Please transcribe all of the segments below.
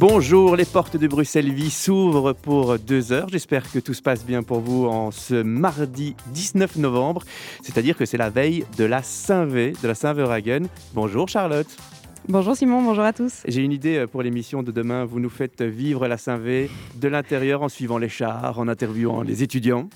Bonjour, les portes de Bruxelles Vie s'ouvrent pour deux heures. J'espère que tout se passe bien pour vous en ce mardi 19 novembre, c'est-à-dire que c'est la veille de la Saint-V, de la Saint-Veragen. Bonjour Charlotte. Bonjour Simon, bonjour à tous. J'ai une idée pour l'émission de demain. Vous nous faites vivre la Saint-V de l'intérieur en suivant les chars, en interviewant les étudiants.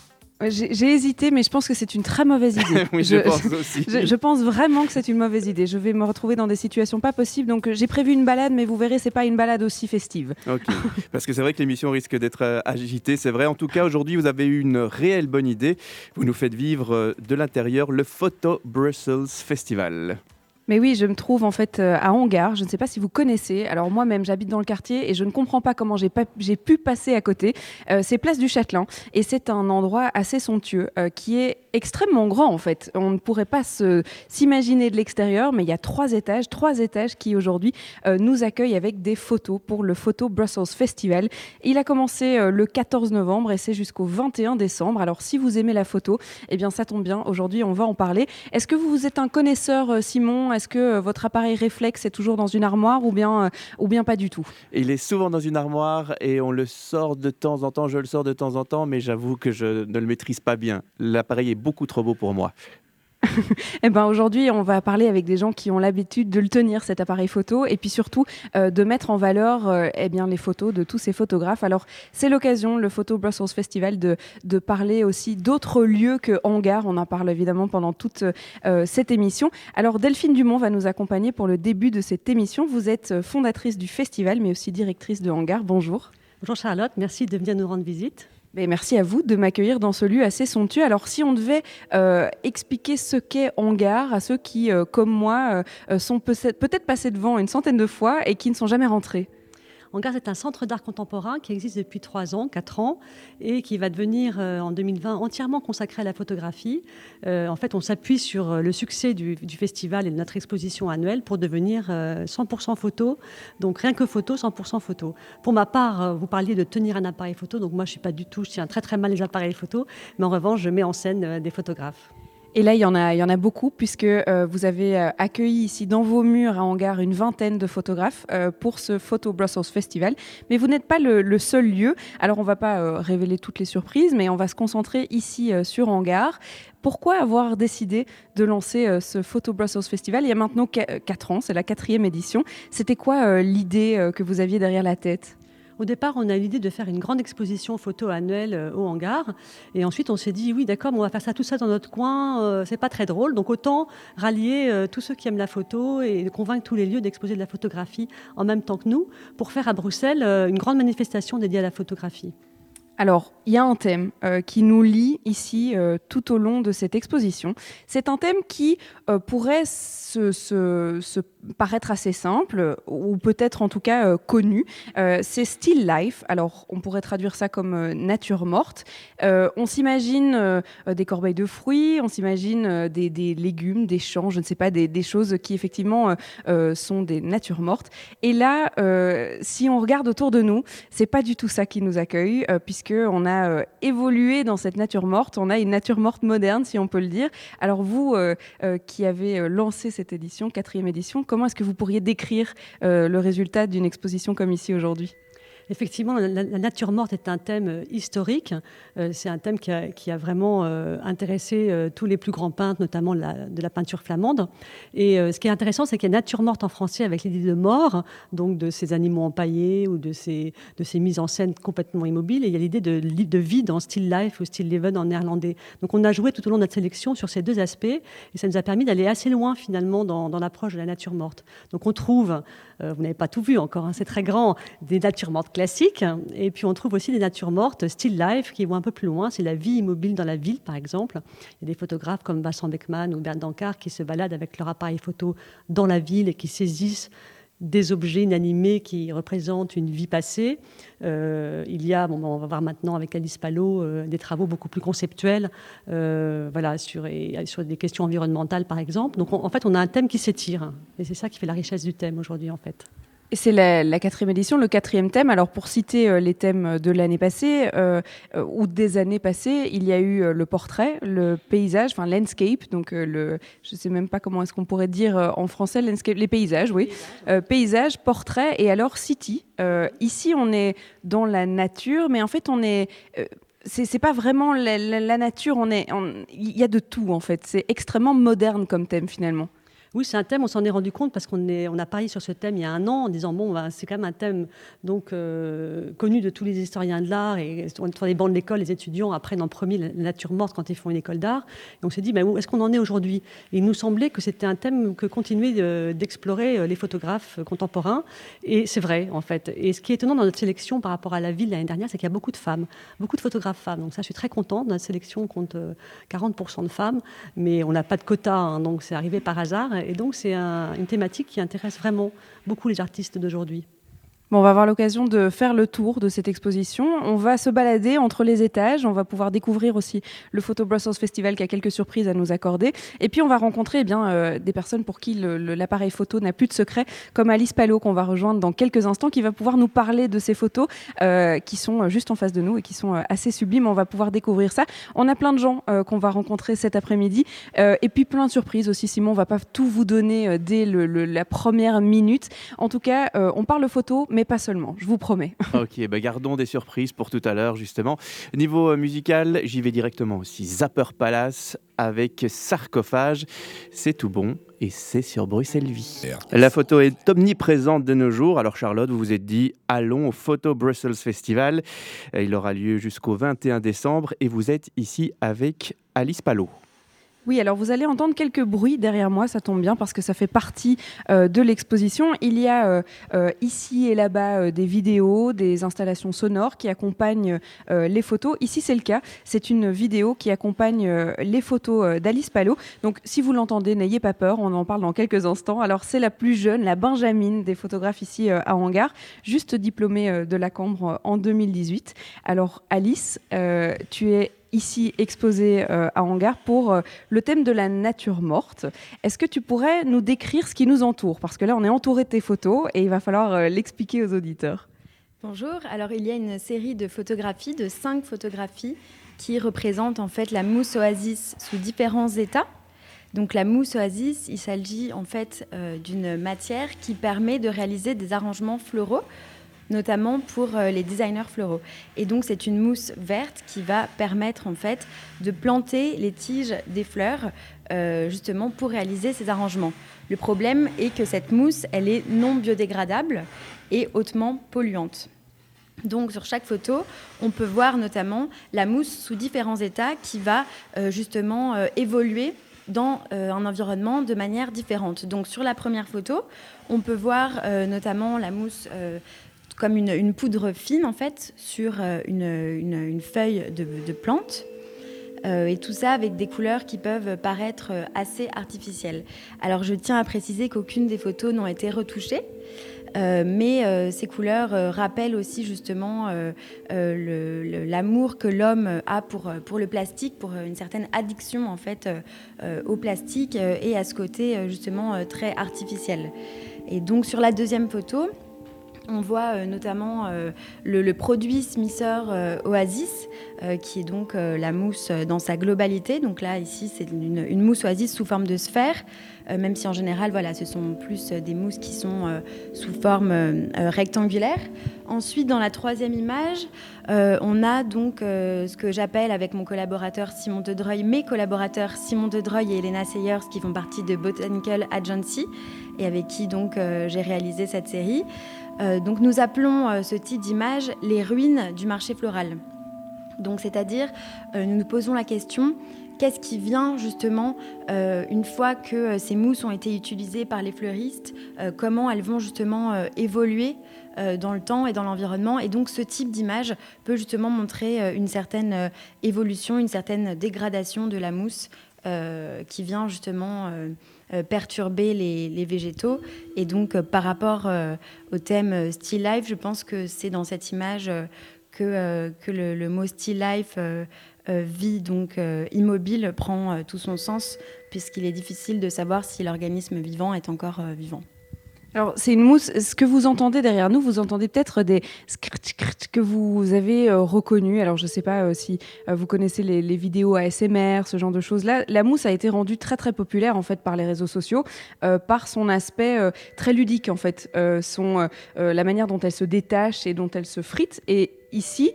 J'ai hésité, mais je pense que c'est une très mauvaise idée. oui, je, pense aussi. Je, pense vraiment que c'est une mauvaise idée. Je vais me retrouver dans des situations pas possibles. Donc j'ai prévu une balade, mais vous verrez, c'est pas une balade aussi festive. Ok. Parce que c'est vrai que l'émission risque d'être euh, agitée. C'est vrai. En tout cas, aujourd'hui, vous avez eu une réelle bonne idée. Vous nous faites vivre euh, de l'intérieur le Photo Brussels Festival. Mais oui, je me trouve en fait euh, à Hangar. Je ne sais pas si vous connaissez. Alors moi-même, j'habite dans le quartier et je ne comprends pas comment j'ai pu passer à côté. Euh, c'est Place du Châtelain et c'est un endroit assez somptueux euh, qui est extrêmement grand en fait. On ne pourrait pas s'imaginer de l'extérieur, mais il y a trois étages, trois étages qui aujourd'hui nous accueillent avec des photos pour le Photo Brussels Festival. Il a commencé le 14 novembre et c'est jusqu'au 21 décembre. Alors si vous aimez la photo, eh bien ça tombe bien. Aujourd'hui, on va en parler. Est-ce que vous êtes un connaisseur, Simon? Est-ce que euh, votre appareil réflexe est toujours dans une armoire ou bien, euh, ou bien pas du tout? Il est souvent dans une armoire et on le sort de temps en temps. Je le sors de temps en temps, mais j'avoue que je ne le maîtrise pas bien. L'appareil est beaucoup trop beau pour moi. eh ben aujourd'hui, on va parler avec des gens qui ont l'habitude de le tenir cet appareil photo et puis surtout euh, de mettre en valeur euh, eh bien les photos de tous ces photographes. Alors c'est l'occasion, le Photo Brussels Festival, de, de parler aussi d'autres lieux que Hangar. On en parle évidemment pendant toute euh, cette émission. Alors Delphine Dumont va nous accompagner pour le début de cette émission. Vous êtes fondatrice du festival, mais aussi directrice de Hangar. Bonjour. Bonjour Charlotte, merci de venir nous rendre visite. Ben, merci à vous de m'accueillir dans ce lieu assez somptueux. Alors, si on devait euh, expliquer ce qu'est Hangar à ceux qui, euh, comme moi, euh, sont peut-être passés devant une centaine de fois et qui ne sont jamais rentrés. Hangar c'est un centre d'art contemporain qui existe depuis 3 ans, 4 ans, et qui va devenir en 2020 entièrement consacré à la photographie. en fait, on s'appuie sur le succès du, festival et de notre exposition annuelle pour devenir 100% photo. Donc rien que photo, 100% photo. Pour ma part, vous parliez de tenir un appareil photo, donc moi je suis pas du tout, je tiens très très mal les appareils photo, mais en revanche, je mets en scène des photographes. Et là, il y en a, il y en a beaucoup, puisque euh, vous avez euh, accueilli ici dans vos murs à Hangar une vingtaine de photographes euh, pour ce Photo Brussels Festival. Mais vous n'êtes pas le, seul lieu. Alors, on ne va pas révéler toutes les surprises, mais on va se concentrer ici sur Hangar. Pourquoi avoir décidé de lancer ce Photo Brussels Festival il y a maintenant 4 ans C'est la quatrième édition. C'était quoi l'idée que vous aviez derrière la tête? Au départ, on a l'idée de faire une grande exposition photo annuelle euh, au hangar. Et ensuite, on s'est dit, oui, d'accord, on va faire ça tout ça dans notre coin. Euh, c'est pas très drôle. Donc, autant rallier euh, tous ceux qui aiment la photo et convaincre tous les lieux d'exposer de la photographie en même temps que nous pour faire à Bruxelles une grande manifestation dédiée à la photographie. Alors, il y a un thème euh, qui nous lie ici euh, tout au long de cette exposition. C'est un thème qui euh, pourrait se, paraître assez simple, ou peut-être en tout cas connu. c'est Still Life. Alors, on pourrait traduire ça comme nature morte. on s'imagine des corbeilles de fruits, on s'imagine des, légumes, des champs, je ne sais pas, des, choses qui effectivement sont des natures mortes. Et là, si on regarde autour de nous, c'est pas du tout ça qui nous accueille, puisqu'on a euh, évolué dans cette nature morte. On a une nature morte moderne, si on peut le dire. Alors vous, euh, euh, qui avez lancé cette édition, quatrième édition, comment est-ce que vous pourriez décrire le résultat d'une exposition comme ici aujourd'hui? Effectivement, la, nature morte est un thème euh, historique. Euh, c'est un thème qui a, vraiment euh, intéressé tous les plus grands peintres, notamment de la peinture flamande. Et ce qui est intéressant, c'est qu'il y a nature morte en français avec l'idée de mort, donc de ces animaux empaillés ou de ces, de ces mises en scène complètement immobiles. Et il y a l'idée de, vie dans Still Life ou Still Leven en néerlandais. Donc on a joué tout au long de notre sélection sur ces deux aspects et ça nous a permis d'aller assez loin finalement dans, dans l'approche de la nature morte. Donc on trouve, vous n'avez pas tout vu encore, hein, c'est très grand, des natures mortes classiques. Et puis on trouve aussi des natures mortes, still life, qui vont un peu plus loin. C'est la vie immobile dans la ville, par exemple. Il y a des photographes comme Vincent Beckman ou Bert Dankar qui se baladent avec leur appareil photo dans la ville et qui saisissent des objets inanimés qui représentent une vie passée. Euh, il y a, bon, on va voir maintenant avec Alice Palot, euh, des travaux beaucoup plus conceptuels euh, voilà, sur, des questions environnementales, par exemple. Donc en fait, on a un thème qui s'étire. Et c'est ça qui fait la richesse du thème aujourd'hui, en fait. C'est la, quatrième édition, le quatrième thème. Alors pour citer euh, les thèmes de l'année passée euh, euh, ou des années passées, il y a eu le portrait, le paysage, enfin landscape, donc le, je ne sais même pas comment est-ce qu'on pourrait dire en français, landscape, les paysages, oui, paysage, portrait et alors city. ici on est dans la nature, mais en fait on est c'est pas vraiment la, nature, on est, il y a de tout en fait. C'est extrêmement moderne comme thème finalement. Oui, c'est un thème, on s'en est rendu compte parce qu'on on a parié sur ce thème il y a un an en disant, bon, c'est quand même un thème donc, euh, connu de tous les historiens de l'art et sur les bancs de l'école, les étudiants apprennent en premier la nature morte quand ils font une école d'art. Et on s'est dit, bah, où est-ce qu'on en est aujourd'hui? Il nous semblait que c'était un thème que continuaient d'explorer euh, les photographes contemporains. Et c'est vrai, en fait. Et ce qui est étonnant dans notre sélection par rapport à la ville l'année dernière, c'est qu'il y a beaucoup de femmes, beaucoup de photographes femmes. Donc ça, je suis très contente. Notre sélection compte 40% euh, de femmes, mais on n'a pas de quota, hein, donc c'est arrivé par hasard. Et donc, c'est une thématique qui intéresse vraiment beaucoup les artistes d'aujourd'hui on va avoir l'occasion de faire le tour de cette exposition. On va se balader entre les étages. On va pouvoir découvrir aussi le Photo Brussels Festival qui a quelques surprises à nous accorder. Et puis, on va rencontrer eh bien, euh, des personnes pour qui l'appareil photo n'a plus de secret, comme Alice Palot, qu'on va rejoindre dans quelques instants, qui va pouvoir nous parler de ces photos euh, qui sont juste en face de nous et qui sont euh, assez sublimes. On va pouvoir découvrir ça. On a plein de gens qu'on va rencontrer cet après-midi. et puis, plein de surprises aussi. Simon, on va pas tout vous donner dès la première minute. En tout cas, on parle photo, mais pas seulement, je vous promets. ok, bah gardons des surprises pour tout à l'heure, justement. Niveau euh, musical, j'y vais directement aussi. Zapper Palace avec Sarcophage. C'est tout bon et c'est sur Bruxelles Vie. La photo est omniprésente de nos jours. Alors Charlotte, vous vous êtes dit, allons au Photo Brussels Festival. Il aura lieu jusqu'au 21 décembre et vous êtes ici avec Alice Palot. Oui, alors vous allez entendre quelques bruits derrière moi, ça tombe bien parce que ça fait partie euh, de l'exposition. Il y a euh, euh, ici et là-bas des vidéos, des installations sonores qui accompagnent les photos. Ici, c'est le cas. C'est une vidéo qui accompagne les photos d'Alice Palot. Donc, si vous l'entendez, n'ayez pas peur, on en parle dans quelques instants. Alors, c'est la plus jeune, la Benjamine des photographes ici à Hangar, juste diplômée de la Cambre en 2018. Alors, Alice, tu es ici exposé euh, à Hangar pour euh, le thème de la nature morte. Est-ce que tu pourrais nous décrire ce qui nous entoure? Parce que là, on est entouré de tes photos et il va falloir euh, l'expliquer aux auditeurs. Bonjour, alors il y a une série de photographies, de cinq photographies qui représentent en fait la mousse oasis sous différents états. Donc la mousse oasis, il s'agit en fait d'une matière qui permet de réaliser des arrangements floraux notamment pour euh, les designers floraux. Et donc c'est une mousse verte qui va permettre en fait de planter les tiges des fleurs euh, justement pour réaliser ces arrangements. Le problème est que cette mousse, elle est non biodégradable et hautement polluante. Donc sur chaque photo, on peut voir notamment la mousse sous différents états qui va euh, justement évoluer dans un environnement de manière différente. Donc sur la première photo, on peut voir notamment la mousse comme une, poudre fine en fait sur euh, une, feuille de, plante. Euh, et tout ça avec des couleurs qui peuvent paraître euh, assez artificielles. Alors je tiens à préciser qu'aucune des photos n'ont été retouchées. mais ces couleurs rappellent aussi justement l'amour que l'homme a pour, pour le plastique, pour une certaine addiction en fait au plastique et à ce côté justement très artificiel. Et donc sur la deuxième photo, on voit euh, notamment euh, le, produit Smisser euh, Oasis, qui est donc la mousse dans sa globalité. Donc là, ici, c'est une, mousse Oasis sous forme de sphère, même si en général, voilà, ce sont plus des mousses qui sont sous forme rectangulaire. Ensuite, dans la troisième image, on a donc ce que j'appelle avec mon collaborateur Simon Dedreuil, mes collaborateurs Simon Dedreuil et Elena Sayers, qui font partie de Botanical Agency et avec qui donc j'ai réalisé cette série. Euh, donc nous appelons euh, ce type d'image les ruines du marché floral. Donc c'est-à-dire, euh, nous nous posons la question qu'est-ce qui vient justement une fois que ces mousses ont été utilisées par les fleuristes, comment elles vont justement évoluer dans le temps et dans l'environnement. Et donc ce type d'image peut justement montrer une certaine évolution, une certaine dégradation de la mousse qui vient justement perturber les, végétaux. Et donc, euh, par rapport euh, au thème Still Life, je pense que c'est dans cette image que, que le, mot Still Life, vie donc immobile, prend tout son sens, puisqu'il est difficile de savoir si l'organisme vivant est encore vivant. Alors, c'est une mousse. Ce que vous entendez derrière nous, vous entendez peut-être des que vous avez euh, reconnus. Alors, je ne sais pas euh, si euh, vous connaissez les, vidéos ASMR, ce genre de choses-là. La mousse a été rendue très, très populaire, en fait, par les réseaux sociaux, par son aspect très ludique, en fait. son, la manière dont elle se détache et dont elle se frite. Et ici,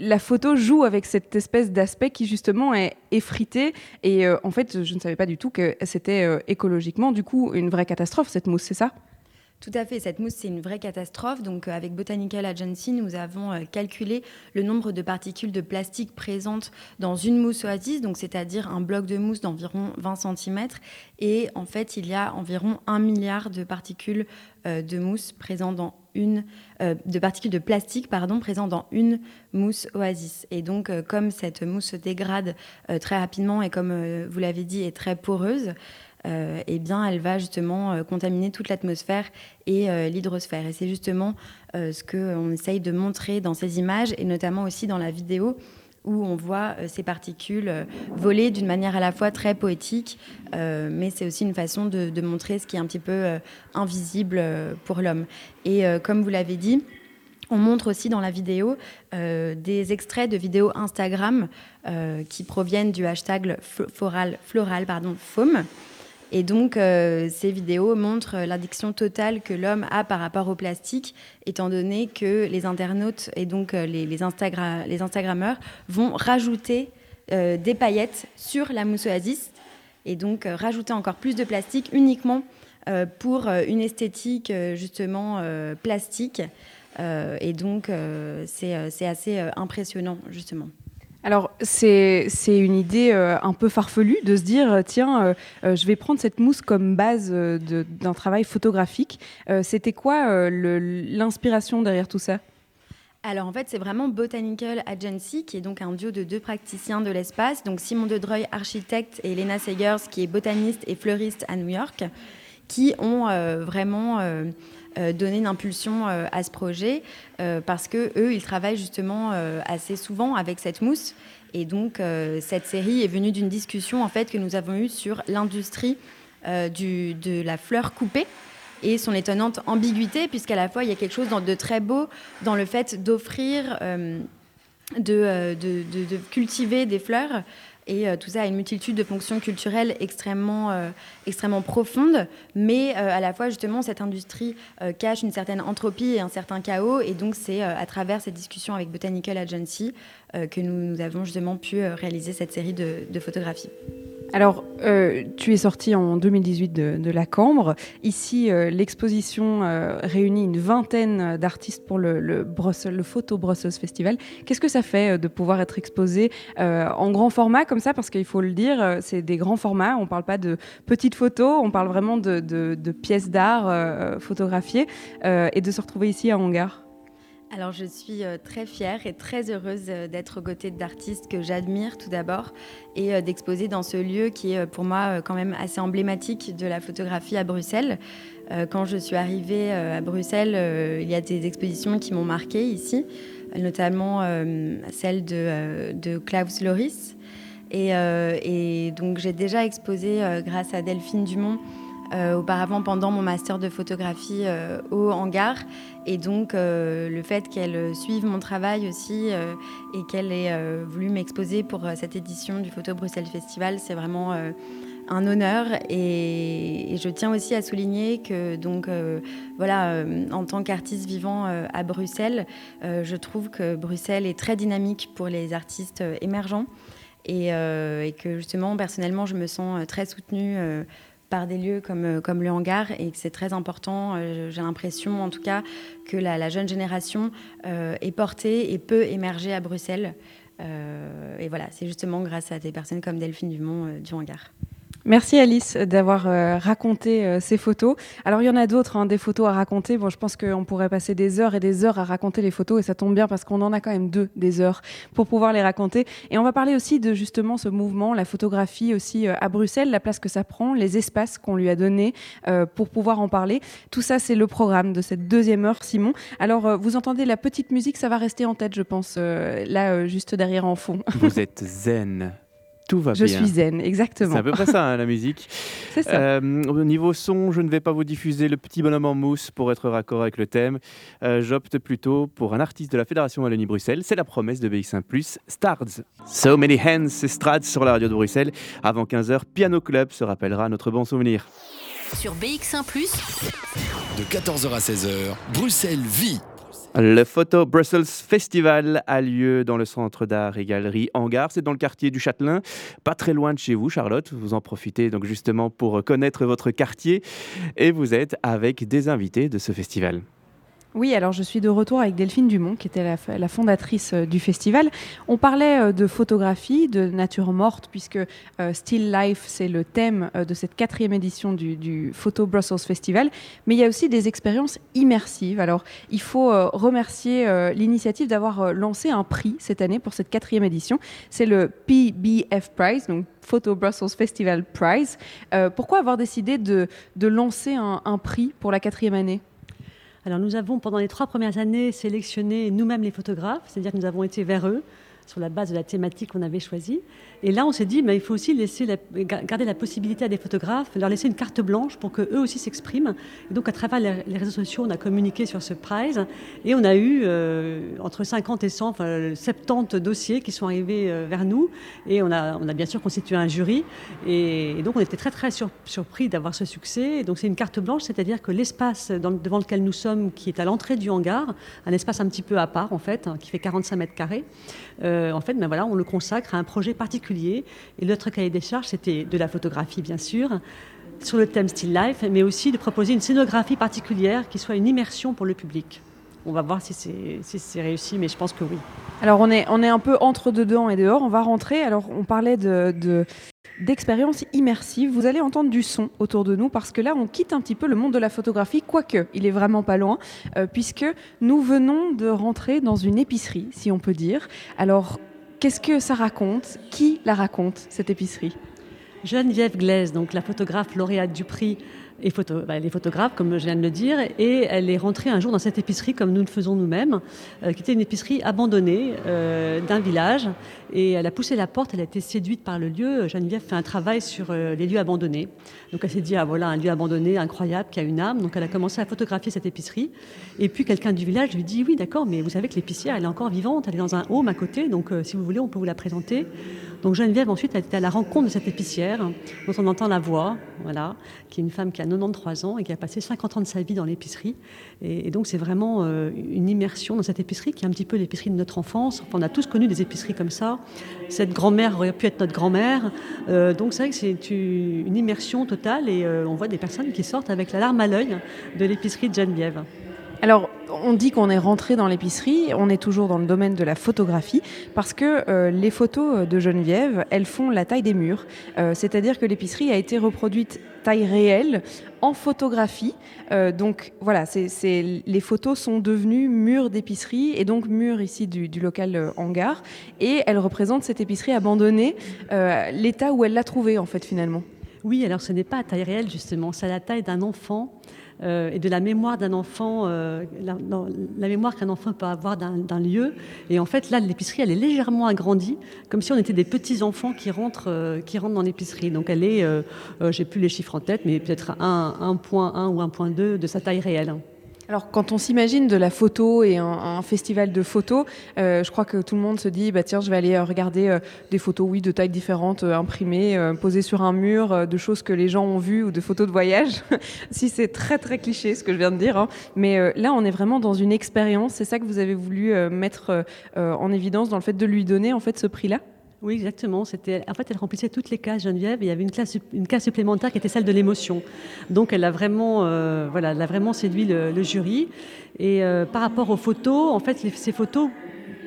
la photo joue avec cette espèce d'aspect qui justement est effrité. Et euh, en fait, je ne savais pas du tout que c'était euh, écologiquement, du coup, une vraie catastrophe, cette mousse, c'est ça? Tout à fait, cette mousse, c'est une vraie catastrophe. Donc, euh, avec Botanical Agency, nous avons calculé le nombre de particules de plastique présentes dans une mousse oasis, c'est-à-dire un bloc de mousse d'environ 20 cm. Et en fait, il y a environ un milliard de particules de mousse présentes dans une euh, de plastique pardon dans une mousse Oasis. Et donc euh, comme cette mousse se dégrade euh, très rapidement et comme vous l'avez dit est très poreuse, eh bien elle va justement contaminer toute l'atmosphère et l'hydrosphère. Et c'est justement ce qu'on essaye de montrer dans ces images et notamment aussi dans la vidéo où on voit euh, ces particules euh, voler d'une manière à la fois très poétique, euh, mais c'est aussi une façon de, montrer ce qui est un petit peu invisible pour l'homme. Et comme vous l'avez dit, on montre aussi dans la vidéo des extraits de vidéos Instagram qui proviennent du hashtag floral, floral pardon, foam. Et donc, euh, ces vidéos montrent l'addiction totale que l'homme a par rapport au plastique, étant donné que les internautes et donc euh, les, Instagrammeurs vont rajouter euh, des paillettes sur la mousse oasis et donc rajouter encore plus de plastique uniquement pour une esthétique justement plastique. et donc, c'est assez impressionnant, justement. Alors, c'est une idée euh, un peu farfelue de se dire, euh, tiens, euh, je vais prendre cette mousse comme base d'un travail photographique. C'était quoi l'inspiration derrière tout ça? Alors en fait, c'est vraiment Botanical Agency, qui est donc un duo de deux praticiens de l'espace, donc Simon Dedreuil, architecte, et Lena Segers, qui est botaniste et fleuriste à New York, qui ont vraiment donner une impulsion euh, à ce projet euh, parce que eux, ils travaillent justement assez souvent avec cette mousse. Et donc, cette série est venue d'une discussion en fait que nous avons eue sur l'industrie de la fleur coupée et son étonnante ambiguïté, puisqu'à la fois il y a quelque chose de très beau dans le fait d'offrir, de, de, cultiver des fleurs et euh, tout ça a une multitude de fonctions culturelles extrêmement, euh, extrêmement profondes, mais euh, à la fois, justement, cette industrie cache une certaine entropie et un certain chaos. Et donc, c'est à travers cette discussion avec Botanical Agency que nous, avons justement pu réaliser cette série de, de photographies. Alors, euh, tu es sorti en 2018 de, la Cambre. Ici, euh, l'exposition euh, réunit une vingtaine d'artistes pour le, le, Photo Brussels Festival. Qu'est-ce que ça fait de pouvoir être exposé en grand format comme ça? Parce qu'il faut le dire, c'est des grands formats. On ne parle pas de petites photos, on parle vraiment de, de pièces d'art photographiées et de se retrouver ici à Hangar. Alors je suis euh, très fière et très heureuse euh, d'être aux côtés d'artistes que j'admire tout d'abord et euh, d'exposer dans ce lieu qui est pour moi quand même assez emblématique de la photographie à Bruxelles. Quand je suis arrivée à Bruxelles, il y a des expositions qui m'ont marquée ici, notamment celle de, Klaus Loris. Et, et donc j'ai déjà exposé grâce à Delphine Dumont euh, auparavant pendant mon master de photographie euh, au hangar. Et donc euh, le fait qu'elle suive mon travail aussi et qu'elle ait voulu m'exposer pour cette édition du Photo Bruxelles Festival, c'est vraiment un honneur et, je tiens aussi à souligner que donc voilà en tant qu'artiste vivant à Bruxelles, je trouve que Bruxelles est très dynamique pour les artistes émergents et, et, que justement personnellement je me sens très soutenue par des lieux comme, euh, comme le hangar et que c'est très important. Euh, j'ai l'impression en tout cas que la, jeune génération euh, est portée et peut émerger à Bruxelles. et voilà, c'est justement grâce à des personnes comme Delphine Dumont du hangar. Merci Alice d'avoir euh, raconté euh, ces photos. Alors il y en a d'autres, hein, des photos à raconter. Bon, je pense qu'on pourrait passer des heures et des heures à raconter les photos et ça tombe bien parce qu'on en a quand même deux des heures pour pouvoir les raconter. Et on va parler aussi de justement ce mouvement, la photographie aussi euh, à Bruxelles, la place que ça prend, les espaces qu'on lui a donnés pour pouvoir en parler. Tout ça, c'est le programme de cette deuxième heure, Simon. Alors vous entendez la petite musique, ça va rester en tête, je pense, là juste derrière en fond. Vous êtes zen tout va je bien. suis zen, exactement. C'est à peu près ça, hein, la musique. C'est ça. Euh, au niveau son, je ne vais pas vous diffuser le petit bonhomme en mousse pour être raccord avec le thème. Euh, J'opte plutôt pour un artiste de la Fédération Wallonie-Bruxelles. C'est la promesse de BX1+, Stards. So many hands, c'est Strads sur la radio de Bruxelles. Avant 15h, Piano Club se rappellera notre bon souvenir. Sur BX1 ⁇ De 14h à 16h, Bruxelles vit. Le Photo Brussels Festival a lieu dans le centre d'art et galerie Hangar. C'est dans le quartier du Châtelain, pas très loin de chez vous, Charlotte. Vous en profitez donc justement pour connaître votre quartier et vous êtes avec des invités de ce festival. Oui, alors je suis de retour avec Delphine Dumont, qui était la, fondatrice euh, du festival. On parlait euh, de photographie, de nature morte, puisque euh, Still Life, c'est le thème de cette quatrième édition du, Photo Brussels Festival. Mais il y a aussi des expériences immersives. Alors, il faut remercier l'initiative d'avoir lancé un prix cette année pour cette quatrième édition. C'est le PBF Prize, donc Photo Brussels Festival Prize. Pourquoi avoir décidé de, lancer un prix pour la quatrième année? Alors nous avons pendant les trois premières années sélectionné nous-mêmes les photographes, c'est-à-dire que nous avons été vers eux sur la base de la thématique qu'on avait choisie. Et là, on s'est dit, mais il faut aussi laisser la- garder la possibilité à des photographes, leur laisser une carte blanche pour qu'eux aussi s'expriment. Et donc, à travers les, réseaux sociaux, on a communiqué sur ce prize et on a eu euh, entre 50 et 100, enfin 70 dossiers qui sont arrivés euh, vers nous. Et on a, on a bien sûr constitué un jury. Et, donc, on était très, très sur- surpris d'avoir ce succès. Donc, c'est une carte blanche, c'est-à-dire que l'espace devant lequel nous sommes, qui est à l'entrée du hangar, un espace un petit peu à part, en fait, hein, qui fait 45 mètres carrés, euh, en fait, ben voilà, on le consacre à un projet particulier. Et notre cahier des charges, c'était de la photographie, bien sûr, sur le thème Still Life, mais aussi de proposer une scénographie particulière qui soit une immersion pour le public. On va voir si c'est si c'est réussi, mais je pense que oui. Alors on est, on est un peu entre dedans et dehors, on va rentrer. Alors on parlait de, de- d'expériences immersives. Vous allez entendre du son autour de nous parce que là on quitte un petit peu le monde de la photographie, quoique il est vraiment pas loin, euh, puisque nous venons de rentrer dans une épicerie, si on peut dire. Alors qu'est-ce que ça raconte? Qui la raconte, cette épicerie? Geneviève Glaise, donc la photographe lauréate du prix, photo, bah, elle est photographe, comme je viens de le dire, et elle est rentrée un jour dans cette épicerie, comme nous le faisons nous-mêmes, euh, qui était une épicerie abandonnée euh, d'un village. Et elle a poussé la porte, elle a été séduite par le lieu. Geneviève fait un travail sur euh, les lieux abandonnés. Donc elle s'est dit, ah voilà, un lieu abandonné, incroyable, qui a une âme. Donc elle a commencé à photographier cette épicerie. Et puis quelqu'un du village lui dit, oui, d'accord, mais vous savez que l'épicière, elle est encore vivante, elle est dans un home à côté, donc euh, si vous voulez, on peut vous la présenter. Donc Geneviève, ensuite, elle était à la rencontre de cette épicière, dont on entend la voix, voilà, qui est une femme qui a 93 ans et qui a passé 50 ans de sa vie dans l'épicerie. Et, donc, c'est vraiment euh, une immersion dans cette épicerie qui est un petit peu l'épicerie de notre enfance. On a tous connu des épiceries comme ça. Cette grand-mère aurait pu être notre grand-mère. Euh, donc, c'est vrai que c'est une une immersion totale et euh, on voit des personnes qui sortent avec la larme à l'œil de l'épicerie de Geneviève. Alors, on dit qu'on est rentré dans l'épicerie, on est toujours dans le domaine de la photographie, parce que euh, les photos de Geneviève, elles font la taille des murs. Euh, C'est-à-dire que l'épicerie a été reproduite taille réelle en photographie. Euh, donc voilà, c'est les photos sont devenues murs d'épicerie, et donc murs ici du, du local euh, hangar, et elles représentent cette épicerie abandonnée, euh, l'état où elle l'a trouvée en fait finalement. Oui, alors ce n'est pas à taille réelle justement, c'est à la taille d'un enfant euh, et de la mémoire d'un enfant, euh, la, mémoire qu'un enfant peut avoir d'un lieu. Et en fait, là, l'épicerie, elle est légèrement agrandie, comme si on était des petits enfants qui rentrent, euh, qui rentrent dans l'épicerie. Donc elle est, j'ai plus les chiffres en tête, mais peut-être 1.1 ou 1.2 de sa taille réelle. Alors, quand on s'imagine de la photo et un, festival de photos, euh, je crois que tout le monde se dit, bah tiens, je vais aller euh, regarder euh, des photos, oui, de tailles différentes, imprimées, posées sur un mur, de choses que les gens ont vues ou de photos de voyage. si c'est très très cliché ce que je viens de dire, hein. mais là, on est vraiment dans une expérience. C'est ça que vous avez voulu mettre en évidence dans le fait de lui donner en fait ce prix-là? Oui, exactement. En fait, elle remplissait toutes les cases, Geneviève. Il y avait une, case supplémentaire qui était celle de l'émotion. Donc, elle a vraiment, euh, voilà, elle vraiment séduit le, jury. Et euh, par rapport aux photos, en fait, ces photos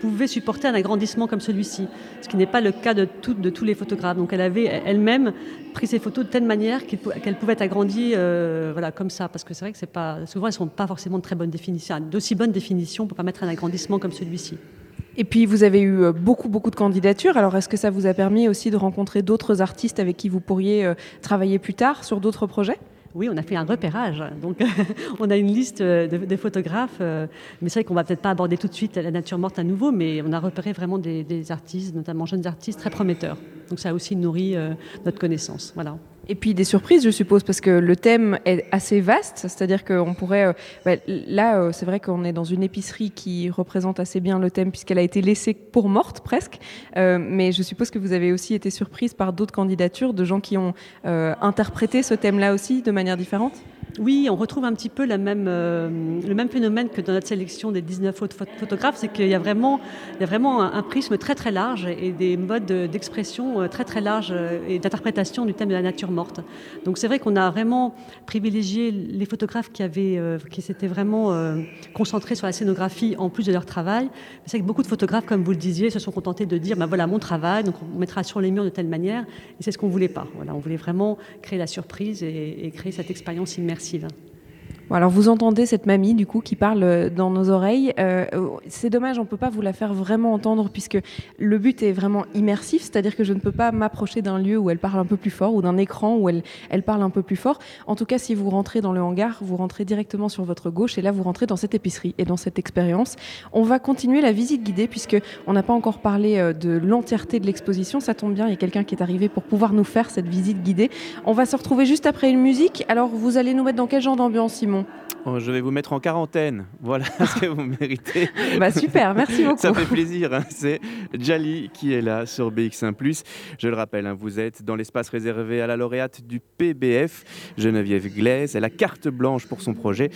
pouvaient supporter un agrandissement comme celui-ci, ce qui n'est pas le cas de, tous les photographes. Donc, elle avait elle-même pris ces photos de telle manière qu'elles pouvaient être agrandies, euh, voilà, comme ça, parce que c'est vrai que souvent, elles sont pas forcément de très bonne définition, d'aussi bonne définition pour permettre un agrandissement comme celui-ci. Et puis, vous avez eu euh, beaucoup beaucoup de candidatures. Alors, est-ce que ça vous a permis aussi de rencontrer d'autres artistes avec qui vous pourriez euh, travailler plus tard sur d'autres projets? Oui, on a fait un repérage. Donc, on a une liste de, photographes. mais c'est vrai qu'on va peut-être pas aborder tout de suite la nature morte à nouveau, mais on a repéré vraiment des, des artistes, notamment jeunes artistes, très prometteurs. Donc, ça a aussi nourri notre connaissance. Voilà. Et puis des surprises, je suppose, parce que le thème est assez vaste, c'est-à-dire qu'on pourrait... Euh, bah, là, euh, c'est vrai qu'on est dans une épicerie qui représente assez bien le thème, puisqu'elle a été laissée pour morte, presque. Euh, mais je suppose que vous avez aussi été surprise par d'autres candidatures de gens qui ont interprété ce thème-là aussi de manière différente? Oui, on retrouve un petit peu le même phénomène que dans notre sélection des 19 autres photographes, c'est qu'il y a vraiment, y a vraiment un, prisme très très large et des modes d'expression très très larges et d'interprétation du thème de la nature Donc c'est vrai qu'on a vraiment privilégié les photographes qui, avaient, qui s'étaient vraiment concentrés sur la scénographie en plus de leur travail. C'est que beaucoup de photographes, comme vous le disiez, se sont contentés de dire, ben voilà mon travail, donc on mettra sur les murs de telle manière, et c'est ce qu'on voulait pas. Voilà, on voulait vraiment créer la surprise et créer cette expérience immersive alors vous entendez cette mamie du coup qui parle euh, dans nos oreilles. Euh, c'est dommage, on peut pas vous la faire vraiment entendre puisque le but est vraiment immersif, c'est-à-dire que je ne peux pas m'approcher d'un lieu où elle parle un peu plus fort ou d'un écran où elle, elle parle un peu plus fort. En tout cas, si vous rentrez dans le hangar, vous rentrez directement sur votre gauche et là vous rentrez dans cette épicerie et dans cette expérience. On va continuer la visite guidée puisque on n'a pas encore parlé euh, de l'entièreté de l'exposition. Ça tombe bien, il y a quelqu'un qui est arrivé pour pouvoir nous faire cette visite guidée. On va se retrouver juste après une musique. Alors vous allez nous mettre dans quel genre d'ambiance, Simon Oh, je vais vous mettre en quarantaine. Voilà ce que vous méritez. bah super, merci beaucoup. Ça fait plaisir. Hein. C'est Jali qui est là sur BX1 Je le rappelle, hein, vous êtes dans l'espace réservé à la lauréate du PBF, Geneviève Glaise. Elle a carte blanche pour son projet.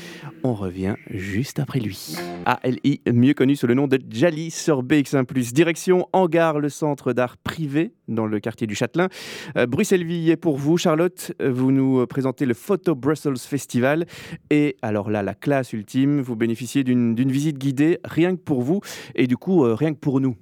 On revient juste après lui. ALI, mieux connu sous le nom de Jali sur BX1 Direction Hangar, le centre d'art privé dans le quartier du Châtelain. Euh, Bruxelles-Vie est pour vous. Charlotte, vous nous présentez le Photo Brussels Festival. Et alors là, la classe ultime, vous bénéficiez d'une visite guidée rien que pour vous et du coup, euh, rien que pour nous.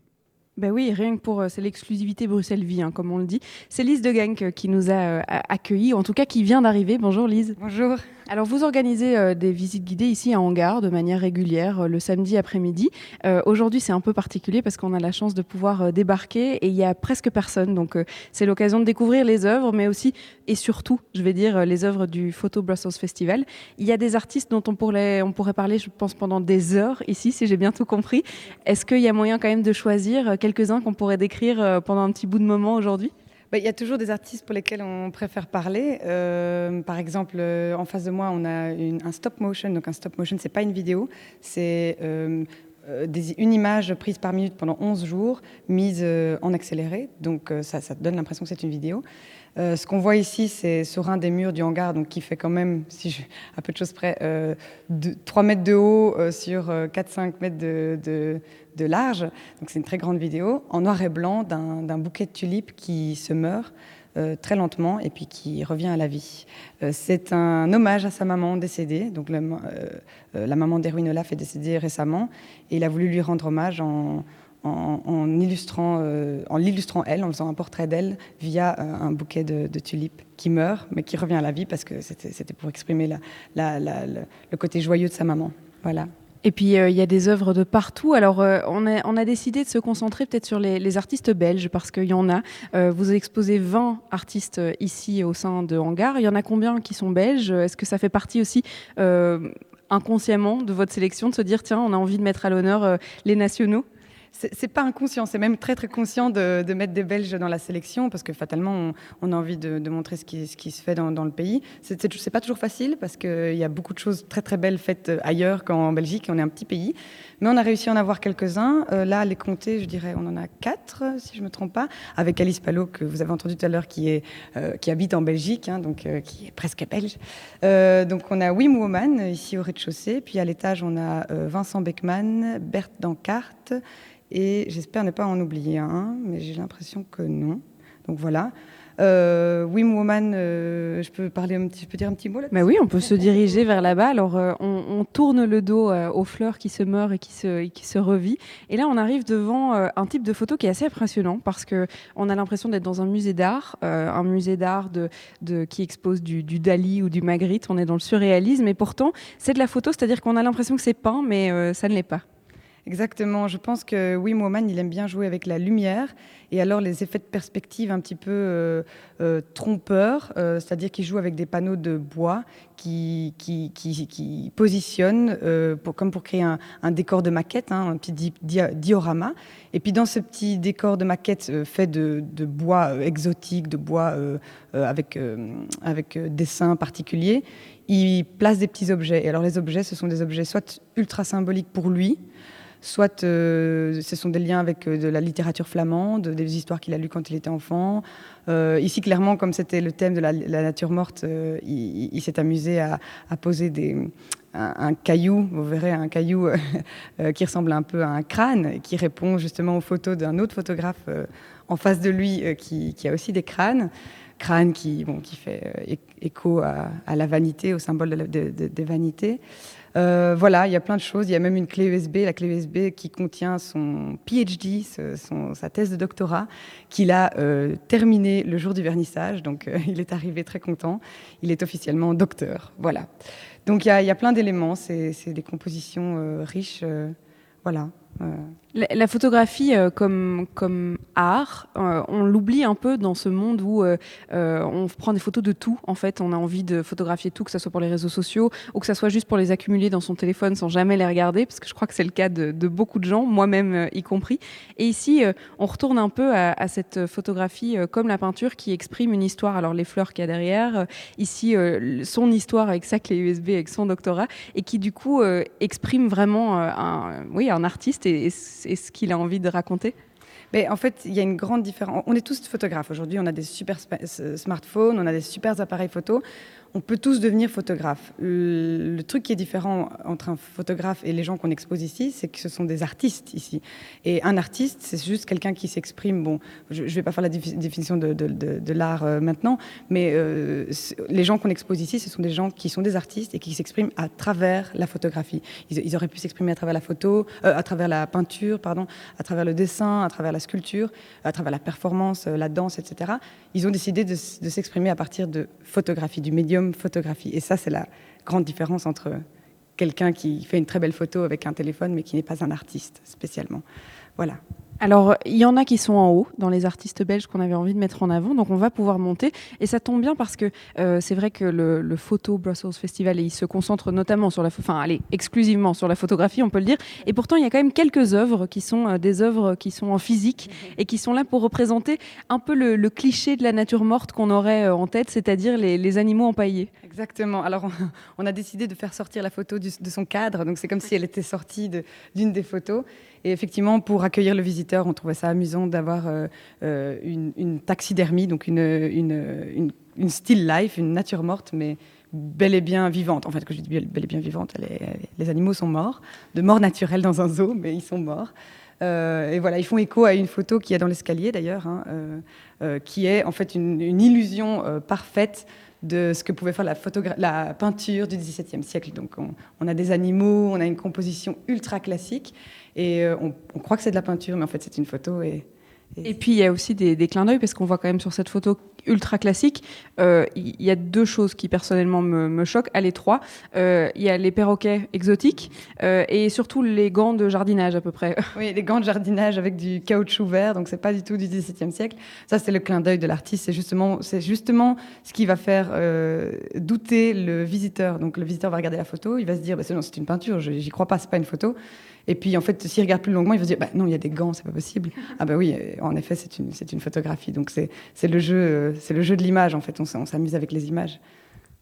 Ben oui, rien que pour, euh, c'est l'exclusivité Bruxelles Vie, hein, comme on le dit. C'est Lise de Gank qui nous a accueillis, en tout cas qui vient d'arriver. Bonjour Lise. Bonjour. Alors vous organisez euh, des visites guidées ici à Hangar de manière régulière euh, le samedi après-midi. Euh, aujourd'hui c'est un peu particulier parce qu'on a la chance de pouvoir débarquer et il y a presque personne. Donc c'est l'occasion de découvrir les œuvres mais aussi et surtout je vais dire les œuvres du Photo Brussels Festival. Il y a des artistes dont on pourrait, on pourrait parler je pense pendant des heures ici si j'ai bien tout compris. Est-ce qu'il y a moyen quand même de choisir quelques-uns qu'on pourrait décrire pendant un petit bout de moment aujourd'hui? Il y a toujours des artistes pour lesquels on préfère parler. Euh, par exemple, euh, en face de moi, on a un stop motion. Donc un stop motion, c'est pas une vidéo, c'est euh, une image prise par minute pendant 11 jours, mise en accéléré. Donc ça donne l'impression que c'est une vidéo. Ce qu'on voit ici, c'est sur un des murs du hangar, donc qui fait quand même, si je, à peu de choses près, 3 mètres de haut sur 4-5 mètres de, large. Donc c'est une très grande vidéo en noir et blanc d'un bouquet de tulipes qui se meurt euh, très lentement et puis qui revient à la vie. Euh, c'est un hommage à sa maman décédée. Donc euh, la maman d'Erwin Olaf est décédée récemment et il a voulu lui rendre hommage en, en, illustrant, en l'illustrant elle, en faisant un portrait d'elle via un bouquet de, tulipes qui meurt mais qui revient à la vie parce que c'était pour exprimer le côté joyeux de sa maman. Voilà. Et puis euh, il y a des œuvres de partout. Alors euh, on, a, décidé de se concentrer peut-être sur les, artistes belges parce qu'il y en a. Euh, vous exposez 20 artistes ici au sein de Hangar. Il y en a combien qui sont belges? Est-ce que ça fait partie aussi inconsciemment de votre sélection de se dire tiens on a envie de mettre à l'honneur les nationaux? C'est pas inconscient, c'est même très très conscient de, mettre des Belges dans la sélection parce que fatalement on, a envie de, montrer ce qui, se fait dans, le pays. C'est pas toujours facile parce qu'il y a beaucoup de choses très très belles faites ailleurs qu'en Belgique. On est un petit pays, mais on a réussi à en avoir quelques-uns. Euh, là, les compter, je dirais, on en a quatre si je me trompe pas, avec Alice Palot que vous avez entendu tout à l'heure qui euh, habite en Belgique, hein, donc euh, qui est presque belge. donc on a Wim Woman ici au rez-de-chaussée, puis à l'étage on a Vincent Beckman, Berthe Dancart et j'espère ne pas en oublier un, mais j'ai l'impression que non. Donc voilà. Euh, Wim Woman, euh, je peux dire un petit mot là bah Oui, on peut se diriger vers là-bas. Alors, euh, on, tourne le dos euh, aux fleurs qui se meurent et qui se, revit. Et là, on arrive devant un type de photo qui est assez impressionnant parce que on a l'impression d'être dans un musée d'art, un musée d'art qui expose du, du, Dali ou du Magritte. On est dans le surréalisme, et pourtant, c'est de la photo, c'est-à-dire qu'on a l'impression que c'est peint, mais ça ne l'est pas. Exactement. Je pense que Wim Woman, il aime bien jouer avec la lumière et alors les effets de perspective un petit peu euh, euh, trompeurs, euh, c'est-à-dire qu'il joue avec des panneaux de bois qui, qui, positionnent comme pour créer un, décor de maquette, hein, un petit diorama. Et puis dans ce petit décor de maquette fait de, de bois exotique, de bois avec, avec dessins particuliers, il place des petits objets. Et alors les objets, ce sont des objets soit ultra symboliques pour lui, soit euh, ce sont des liens avec euh, de la littérature flamande, des histoires qu'il a lues quand il était enfant. Euh, ici, clairement, comme c'était le thème de la, nature morte, il, s'est amusé à, poser un, caillou, vous verrez, un caillou qui ressemble un peu à un crâne, qui répond justement aux photos d'un autre photographe en face de lui qui, a aussi des crânes crâne qui, bon, qui fait écho à, la vanité, au symbole des vanités. Euh, voilà, il y a plein de choses. Il y a même une clé USB, la clé USB qui contient son PhD, sa thèse de doctorat, qu'il a euh, terminé le jour du vernissage. Donc, euh, il est arrivé très content. Il est officiellement docteur. Voilà. Donc, il y a, y a plein d'éléments. C'est des compositions riches. voilà. La, photographie euh, comme, comme art, euh, on l'oublie un peu dans ce monde où euh, on prend des photos de tout. En fait, on a envie de photographier tout, que ce soit pour les réseaux sociaux ou que ce soit juste pour les accumuler dans son téléphone sans jamais les regarder, parce que je crois que c'est le cas de, beaucoup de gens, moi-même y compris. Et ici, on retourne un peu à, cette photographie comme la peinture qui exprime une histoire. Alors les fleurs qu'il y a derrière, ici son histoire avec sa clé USB, avec son doctorat, et qui du coup exprime vraiment un, oui, un artiste et, et et ce qu'il a envie de raconter? Mais en fait, il y a une grande différence. On est tous photographes aujourd'hui, on a des super smartphones, on a des super appareils photo on peut tous devenir photographe. Le, truc qui est différent entre un photographe et les gens qu'on expose ici, c'est que ce sont des artistes ici. Et un artiste, c'est juste quelqu'un qui s'exprime. Bon, je ne vais pas faire la définition de, l'art euh, maintenant, mais euh, les gens qu'on expose ici, ce sont des gens qui sont des artistes et qui s'expriment à travers la photographie. Ils, auraient pu s'exprimer à travers la photo, euh, à travers la peinture, pardon, à travers le dessin, à travers la sculpture, à travers la performance, la danse, etc. Ils ont décidé de s'exprimer à partir de photographie, du médium photographie. Et ça, c'est la grande différence entre quelqu'un qui fait une très belle photo avec un téléphone, mais qui n'est pas un artiste spécialement. Voilà. Alors, il y en a qui sont en haut dans les artistes belges qu'on avait envie de mettre en avant, donc on va pouvoir monter. Et ça tombe bien parce que euh, c'est vrai que le, Photo Brussels Festival, il se concentre notamment sur la, enfin, allez, exclusivement sur la photographie, on peut le dire. Et pourtant, il y a quand même quelques œuvres qui sont euh, des œuvres qui sont en physique mhm. et qui sont là pour représenter un peu le, cliché de la nature morte qu'on aurait euh, en tête, c'est-à-dire les, animaux empaillés. Exactement. Alors, on, a décidé de faire sortir la photo de son cadre, donc c'est comme si elle était sortie d'une des photos. Et effectivement, pour accueillir le visiteur, on trouvait ça amusant d'avoir euh, euh, une, taxidermie, donc une, une, still life, une nature morte, mais bel et bien vivante. En fait, que je dis bel et bien vivante, les animaux sont morts, de mort naturelle dans un zoo, mais ils sont morts. Euh, et voilà, ils font écho à une photo qu'il y a dans l'escalier d'ailleurs, hein, qui est en fait une, illusion parfaite de ce que pouvait faire la, peinture du XVIIe siècle. Donc on, a des animaux, on a une composition ultra classique. Et euh, on, croit que c'est de la peinture, mais en fait, c'est une photo. Et, puis, il y a aussi des, des clins d'œil, parce qu'on voit quand même sur cette photo ultra classique, euh, il y a deux choses qui personnellement me, choquent. Allez, trois. Euh, il y a les perroquets exotiques et surtout les gants de jardinage à peu près. Oui, les gants de jardinage avec du caoutchouc vert, donc c'est pas du tout du XVIIe siècle. Ça, c'est le clin d'œil de l'artiste. C'est justement, c'est justement ce qui va faire douter le visiteur. Donc le visiteur va regarder la photo, il va se dire, bah, c'est une peinture, j'y crois pas, c'est pas une photo. Et puis, en fait, s'il regarde plus longuement, il va se dire bah, non, il y a des gants, c'est pas possible. Ah, bah oui, en effet, c'est une, une photographie. Donc, c'est le, jeu, le jeu de l'image, en fait. On s'amuse avec les images.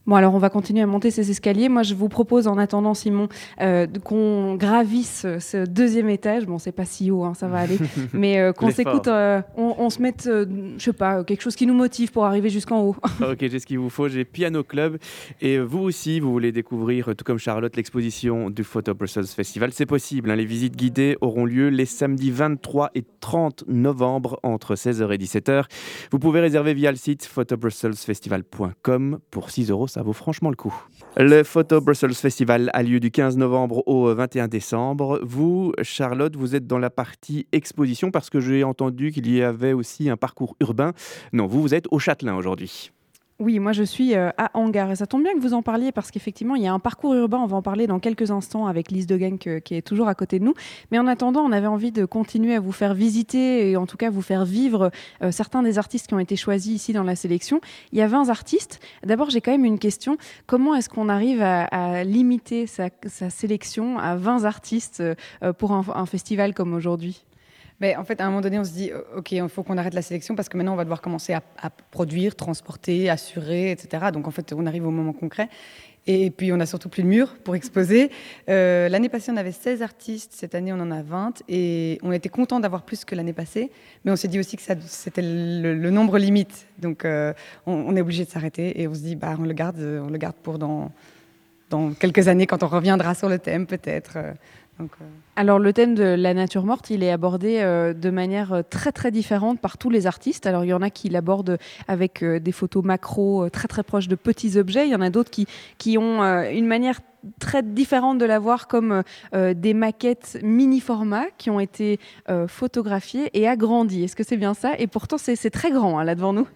Bon, alors on va continuer à monter ces escaliers. Moi, je vous propose, en attendant, Simon, euh, qu'on gravisse ce deuxième étage. Bon, c'est pas si haut, hein, ça va aller. Mais euh, qu'on s'écoute, euh, on, se mette, je sais pas, quelque chose qui nous motive pour arriver jusqu'en haut. ok, j'ai ce qu'il vous faut. J'ai Piano Club. Et vous aussi, vous voulez découvrir, tout comme Charlotte, l'exposition du Photo Brussels Festival. C'est possible. Hein. les visites guidées auront lieu les samedis 23 et 30 novembre entre 16h et 17h. Vous pouvez réserver via le site photobrusselsfestival.com pour 6 euros ça vaut franchement le coup. Le Photo Brussels Festival a lieu du 15 novembre au 21 décembre. Vous, Charlotte, vous êtes dans la partie exposition parce que j'ai entendu qu'il y avait aussi un parcours urbain. Non, vous, vous êtes au Châtelain aujourd'hui. Oui, moi je suis euh, à Hangar et ça tombe bien que vous en parliez parce qu'effectivement il y a un parcours urbain, on va en parler dans quelques instants avec Lise de Gang qui est toujours à côté de nous. Mais en attendant, on avait envie de continuer à vous faire visiter et en tout cas vous faire vivre euh, certains des artistes qui ont été choisis ici dans la sélection. Il y a 20 artistes. D'abord j'ai quand même une question, comment est-ce qu'on arrive à, limiter sa, sélection à 20 artistes euh, pour un festival comme aujourd'hui? Mais en fait, à un moment donné, on se dit, OK, il faut qu'on arrête la sélection parce que maintenant, on va devoir commencer à, produire, transporter, assurer, etc. Donc, en fait, on arrive au moment concret. Et puis, on n'a surtout plus de murs pour exposer. Euh, l'année passée, on avait 16 artistes. Cette année, on en a 20. Et on était content d'avoir plus que l'année passée. Mais on s'est dit aussi que c'était le, nombre limite. Donc, euh, on, est obligé de s'arrêter. Et on se dit, bah, on le garde, on le garde pour dans quelques années, quand on reviendra sur le thème, peut-être. Euh. Alors le thème de la nature morte, il est abordé euh, de manière euh, très très différente par tous les artistes. Alors il y en a qui l'abordent avec des photos macro très très proches de petits objets. Il y en a d'autres qui, qui ont une manière très différente de la voir comme des maquettes mini format qui ont été photographiées et agrandies. Est-ce que c'est bien ça? Et pourtant c'est très grand hein, là devant nous.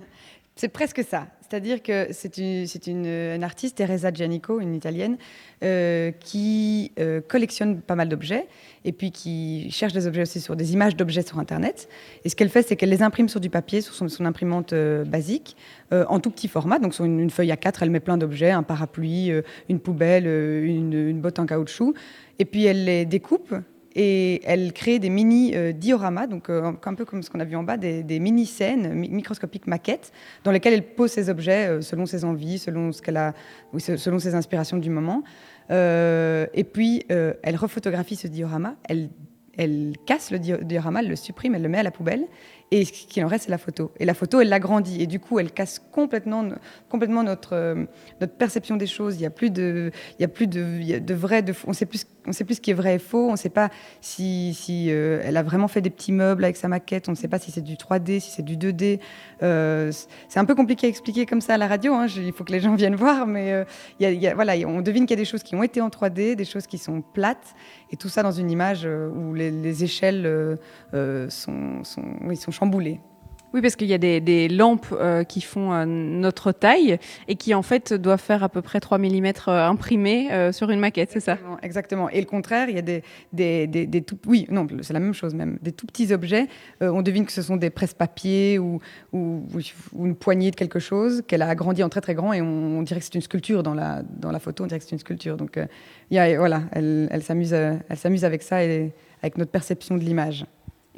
C'est presque ça. C'est-à-dire que c'est une, artiste, Teresa Giannico, une italienne, euh, qui euh, collectionne pas mal d'objets et puis qui cherche des objets aussi sur des images d'objets sur Internet. Et ce qu'elle fait, c'est qu'elle les imprime sur du papier, sur son, imprimante euh, basique, en tout petit format. Donc sur une, feuille A4, elle met plein d'objets, un parapluie, une poubelle, une, une botte en caoutchouc. Et puis elle les découpe et elle crée des mini euh, dioramas, donc euh, un peu comme ce qu'on a vu en bas, des, mini scènes, microscopiques maquettes, dans lesquelles elle pose ses objets euh, selon ses envies, selon ses inspirations du moment. et puis elle rephotographie ce diorama, elle casse le diorama, elle le supprime, elle le met à la poubelle, et ce qui en reste, c'est la photo. Et la photo, elle l'agrandit. Et du coup, elle casse complètement, complètement notre, euh, notre perception des choses. Il n'y a plus de, il y a plus de, vrai, on sait plus, on sait plus ce qui est vrai et faux. On ne sait pas si, si euh, elle a vraiment fait des petits meubles avec sa maquette. On ne sait pas si c'est du 3D, si c'est du 2D. Euh, c'est un peu compliqué à expliquer comme ça à la radio. Hein. il faut que les gens viennent voir, mais voilà, on devine qu'il y a des choses qui ont été en 3D, des choses qui sont plates, et tout ça dans une image où les, les échelles sont, sont, oui, sont chamboulé. Oui, parce qu'il y a des, lampes euh, qui font euh, notre taille et qui en fait doivent faire à peu près 3 mm euh, imprimés sur une maquette, c'est ça? Exactement. Et le contraire, il y a des, des, des, tout, oui, non, c'est la même chose même, des tout petits objets. on devine que ce sont des presse-papiers ou, ou, une poignée de quelque chose qu'elle a agrandi en très très grand et on, dirait que c'est une sculpture dans la, dans la photo, on dirait que c'est une sculpture. Donc il y a, voilà, elle, elle s'amuse avec ça et avec notre perception de l'image.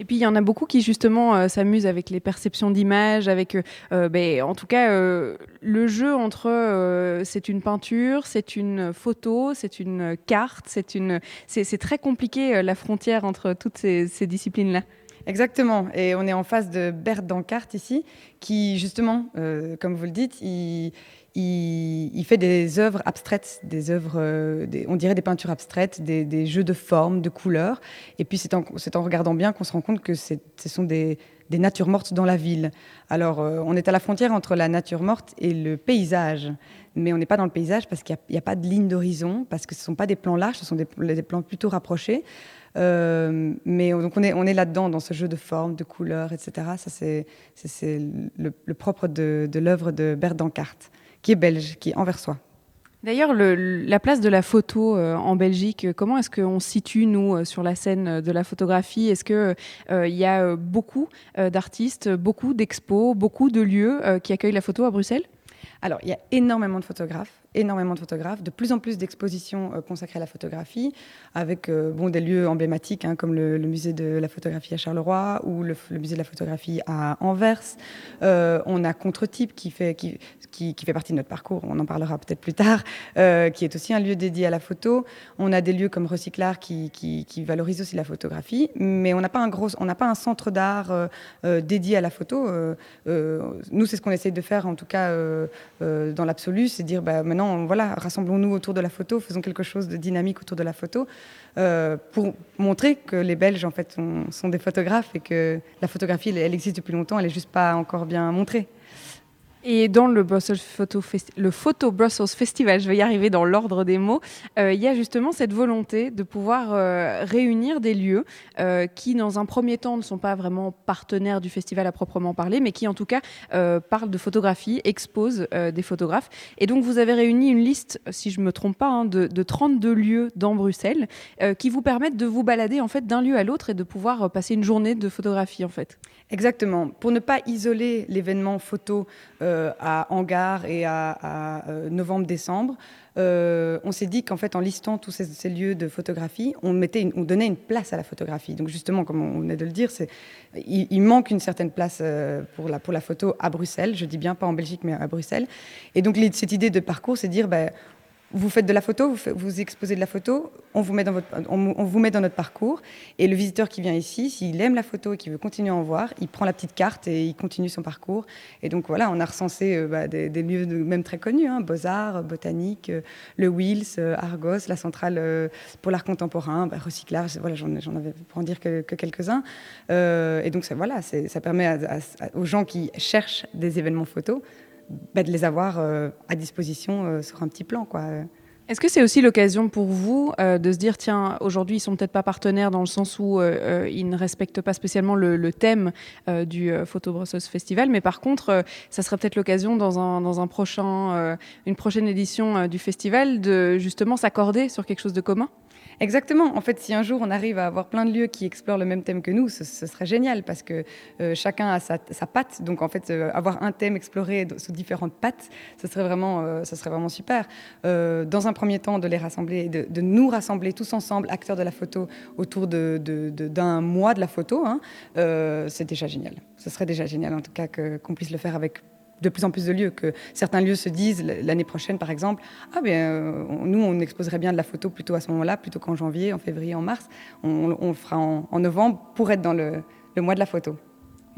Et puis il y en a beaucoup qui justement euh, s'amusent avec les perceptions d'image, avec, euh, euh, ben, en tout cas, le jeu entre c'est une peinture, c'est une photo, c'est une carte, c'est une, c'est très compliqué la frontière entre toutes ces, disciplines-là. Exactement. Et on est en face de Bert Dankart ici, qui justement, comme vous le dites, il il, fait des œuvres abstraites, des œuvres, euh, on dirait des peintures abstraites, des, jeux de formes, de couleurs. Et puis c'est en, regardant bien qu'on se rend compte que ce sont des, natures mortes dans la ville. Alors euh, on est à la frontière entre la nature morte et le paysage. Mais on n'est pas dans le paysage parce qu'il n'y a, pas de ligne d'horizon, parce que ce ne sont pas des plans larges, ce sont des, plans plutôt rapprochés. Euh, mais donc on est, là-dedans, dans ce jeu de formes, de couleurs, etc. Ça, c'est le, propre de, de l'œuvre de Bert Dankart qui est belge, qui est anversois. D'ailleurs, la place de la photo euh, en Belgique, comment est-ce qu'on se situe, nous, euh, sur la scène de la photographie? Est-ce qu'il euh, il y a beaucoup d'artistes, beaucoup d'expos, beaucoup de lieux qui accueillent la photo à Bruxelles? Alors, il y a énormément de photographes énormément de photographes, de plus en plus d'expositions euh, consacrées à la photographie, avec euh, bon, des lieux emblématiques hein, comme le, musée de la photographie à Charleroi ou le, musée de la photographie à Anvers. Euh, on a Contre-Type qui fait, qui, qui, fait partie de notre parcours, on en parlera peut-être plus tard, qui est aussi un lieu dédié à la photo. On a des lieux comme Recyclard qui, qui, valorisent aussi la photographie, mais on n'a pas un pas un centre d'art dédié à la photo. nous, c'est ce qu'on essaye de faire, en tout cas dans l'absolu, c'est dire bah, maintenant voilà, rassemblons-nous autour de la photo, faisons quelque chose de dynamique autour de la photo, euh, pour montrer que les Belges, en fait, sont, des photographes et que la photographie, existe depuis longtemps, elle n'est juste pas encore bien montrée. Et dans le, Brussels Photo, le Photo Brussels Festival, je vais y arriver dans l'ordre des mots, euh, il y a justement cette volonté de pouvoir euh, réunir des lieux euh, qui, dans un premier temps, ne sont pas vraiment partenaires du festival à proprement parler, mais qui, en tout cas, parlent de photographie, exposent des photographes. Et donc, vous avez réuni une liste, si je ne me trompe pas, hein, de, de, 32 lieux dans Bruxelles qui vous permettent de vous balader en fait d'un lieu à l'autre et de pouvoir passer une journée de photographie, en fait. Exactement. Pour ne pas isoler l'événement photo euh, à Hangar et à, euh, novembre-décembre, euh, on s'est dit qu'en fait, en listant tous ces, lieux de photographie, on, donnait une place à la photographie. Donc justement, comme on venait de le dire, il, manque une certaine place pour, la, pour photo à Bruxelles. Je dis bien pas en Belgique, mais à Bruxelles. Et donc cette idée de parcours, c'est dire, ben, vous faites de la photo, vous, exposez de la photo, on vous, met dans votre, on, vous met dans notre parcours. Et le visiteur qui vient ici, s'il aime la photo et qu'il veut continuer à en voir, il prend la petite carte et il continue son parcours. Et donc voilà, on a recensé euh, bah, des, lieux même très connus, hein, Beaux-Arts, Botanique, euh, le Wills, euh, Argos, la centrale pour l'art contemporain, bah, recyclage, voilà, j'en avais pour en dire que, quelques-uns. et donc voilà, ça permet aux gens qui cherchent des événements photos bah, de les avoir euh, à disposition euh, sur un petit plan. Quoi. Est-ce que c'est aussi l'occasion pour vous euh, de se dire, tiens, aujourd'hui, ils sont peut-être pas partenaires dans le sens où ils ne respectent pas spécialement le, thème du Photo Brussels Festival, mais par contre, ça serait peut-être l'occasion dans, un, dans un prochain, une prochaine édition du festival de justement s'accorder sur quelque chose de commun? Exactement. En fait, si un jour on arrive à avoir plein de lieux qui explorent le même thème que nous, ce, serait génial parce que euh, chacun a sa, patte. Donc en fait, euh, avoir un thème exploré sous différentes pattes, ce serait vraiment, euh, serait vraiment super. dans un premier temps, de les rassembler, de, nous rassembler tous ensemble, acteurs de la photo, autour d'un mois de la photo, hein, c'est déjà génial. Ce serait déjà génial en tout cas qu'on puisse le faire avec de plus en plus de lieux, que certains lieux se disent l'année prochaine, par exemple, ah ben euh, nous on exposerait bien de la photo plutôt à ce moment-là, plutôt qu'en janvier, en février, en mars. On, le fera en, novembre pour être dans le mois de la photo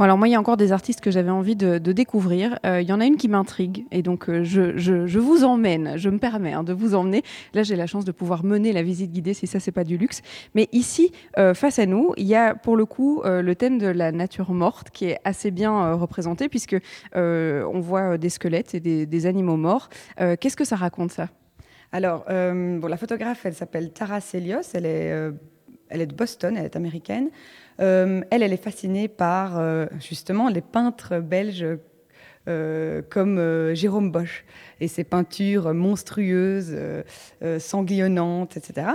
alors moi, il y a encore des artistes que j'avais envie de, découvrir. Euh, il y en a une qui m'intrigue et donc euh, je, vous emmène, je me permets hein, de vous emmener. Là, j'ai la chance de pouvoir mener la visite guidée, si ça, c'est pas du luxe. Mais ici, euh, face à nous, il y a pour le coup le thème de la nature morte qui est assez bien représenté puisque on voit des squelettes et des, animaux morts. Qu'est-ce que ça raconte ça? Alors, bon, la photographe, elle s'appelle Tara Celios, elle elle est de Boston, elle est américaine. Euh, elle, elle est fascinée par euh, justement les peintres belges euh, comme Jérôme Bosch et ses peintures monstrueuses, sanglonnantes, etc.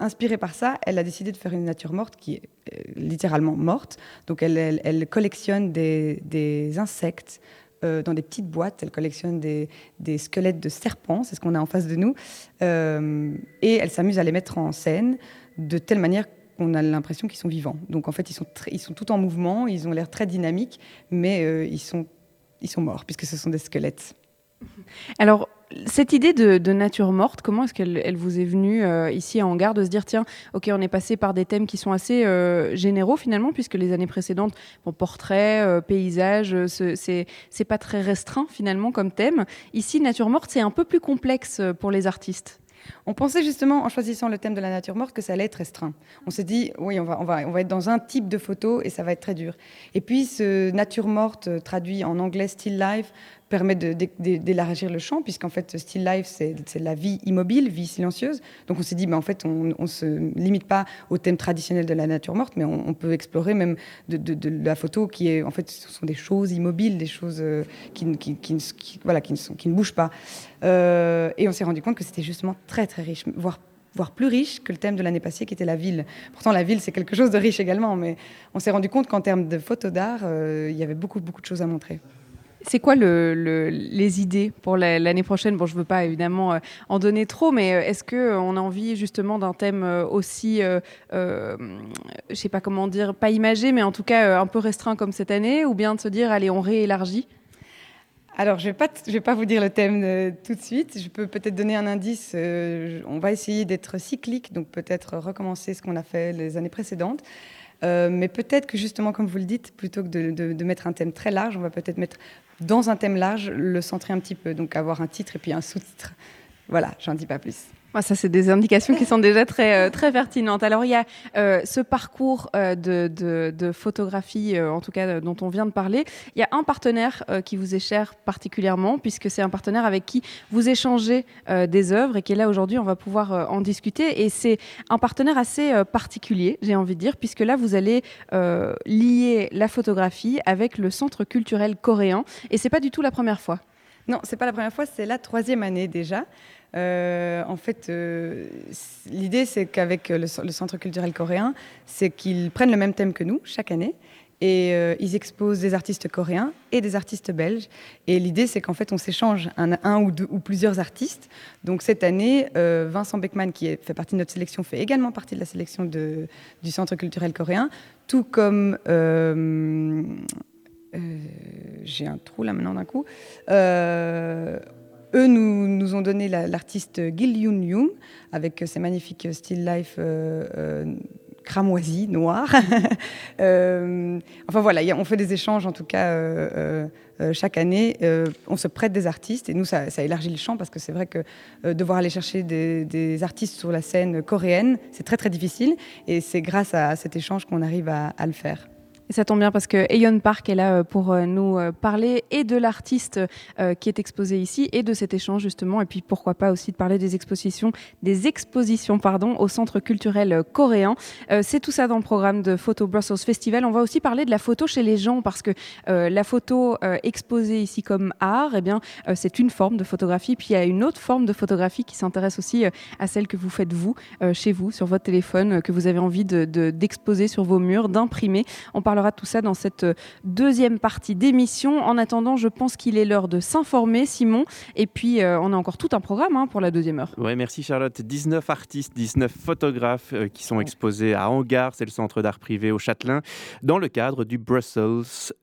inspirée par ça, elle a décidé de faire une nature morte qui est littéralement morte. Donc elle, collectionne des, insectes dans des petites boîtes. Elle collectionne des squelettes de serpents, c'est ce qu'on a en face de nous. et elle s'amuse à les mettre en scène de telle manière on a l'impression qu'ils sont vivants. Donc en fait, ils sont, ils sont tout en mouvement, ils ont l'air très dynamiques, mais euh, ils, sont, ils sont morts, puisque ce sont des squelettes. Alors, cette idée de, nature morte, comment est-ce qu'elle elle vous est venue euh, ici à Hangar de se dire, tiens, ok, on est passé par des thèmes qui sont assez euh, généraux finalement, puisque les années précédentes, bon, portrait, paysage, c'est pas très restreint finalement comme thème. Ici, nature morte, c'est un peu plus complexe pour les artistes. On pensait justement, en choisissant le thème de la nature morte, que ça allait être restreint. On s'est dit, oui, on va, on, va, être dans un type de photo et ça va être très dur. Et puis, ce nature morte, euh, traduit en anglais still life, permet d'élargir le champ, puisqu'en fait, still life, c'est la vie immobile, vie silencieuse. Donc on s'est dit, mais en fait, on ne se limite pas au thème traditionnel de la nature morte, mais on, peut explorer même de, la photo qui est, en fait, ce sont des choses immobiles, des choses euh, qui, voilà, qui, ne, sont, qui ne bougent pas. Euh, et on s'est rendu compte que c'était justement très, très riche, voire voire plus riche que le thème de l'année passée qui était la ville. Pourtant, la ville, c'est quelque chose de riche également, mais on s'est rendu compte qu'en termes de photos d'art, euh, il y avait beaucoup, beaucoup de choses à montrer. C'est quoi les idées pour l'année prochaine? Bon, je ne veux pas évidemment euh, en donner trop, mais euh, est-ce qu'on euh, a envie justement d'un thème aussi, je ne sais pas comment dire, pas imagé, mais en tout cas un peu restreint comme cette année, ou bien de se dire, allez, on réélargit? Alors, je ne vais, vais, pas vous dire le thème tout de suite. Je peux peut-être donner un indice. on va essayer d'être cyclique, donc peut-être recommencer ce qu'on a fait les années précédentes. mais peut-être que justement, comme vous le dites, plutôt que de, de, mettre un thème très large, on va peut-être mettre dans un thème large, le centrer un petit peu. Donc avoir un titre et puis un sous-titre. Voilà, j'en dis pas plus. Ça, c'est des indications qui sont déjà très, euh, très pertinentes. Alors, il y a euh, ce parcours euh, de, de, photographie, en tout cas dont on vient de parler. Il y a un partenaire qui vous est cher particulièrement, puisque c'est un partenaire avec qui vous échangez des œuvres et qui est là aujourd'hui. On va pouvoir en discuter. Et c'est un partenaire assez particulier, j'ai envie de dire, puisque là, vous allez lier la photographie avec le Centre culturel coréen. Et c'est pas du tout la première fois. Non, c'est pas la première fois, c'est la troisième année déjà. Euh, en fait, euh, l'idée, c'est qu'avec le, Centre culturel coréen, c'est qu'ils prennent le même thème que nous chaque année. Et euh, ils exposent des artistes coréens et des artistes belges. Et l'idée, c'est qu'en fait, on s'échange un, ou, deux, ou plusieurs artistes. Donc cette année, Vincent Beckman, qui fait partie de notre sélection, fait également partie de la sélection du Centre culturel coréen, tout comme j'ai un trou là maintenant d'un coup. Eux nous, nous ont donné l'artiste Gil Yoon Yoon avec ses magnifiques still life euh, euh, cramoisi, noir. euh, enfin voilà, on fait des échanges en tout cas chaque année. on se prête des artistes et nous, ça, élargit le champ parce que c'est vrai que devoir aller chercher des, artistes sur la scène coréenne, c'est très très difficile et c'est grâce à cet échange qu'on arrive à le faire. Ça tombe bien parce que Ayon Park est là euh, pour euh, nous euh, parler et de l'artiste qui est exposé ici et de cet échange justement. Et puis pourquoi pas aussi de parler des expositions, des expositions pardon, au Centre culturel coréen. c'est tout ça dans le programme de Photo Brussels Festival. On va aussi parler de la photo chez les gens parce que la photo exposée ici comme art, eh c'est une forme de photographie. Puis il y a une autre forme de photographie qui s'intéresse aussi à celle que vous faites vous chez vous sur votre téléphone, que vous avez envie de, d'exposer sur vos murs, d'imprimer. On parle parlera de tout ça dans cette euh, deuxième partie d'émission. En attendant, je pense qu'il est l'heure de s'informer, Simon. Et puis, euh, on a encore tout un programme hein, pour la deuxième heure. Oui, merci Charlotte. 19 artistes, 19 photographes euh, qui sont exposés à Hangar, c'est le centre d'art privé au Châtelain, dans le cadre du Brussels.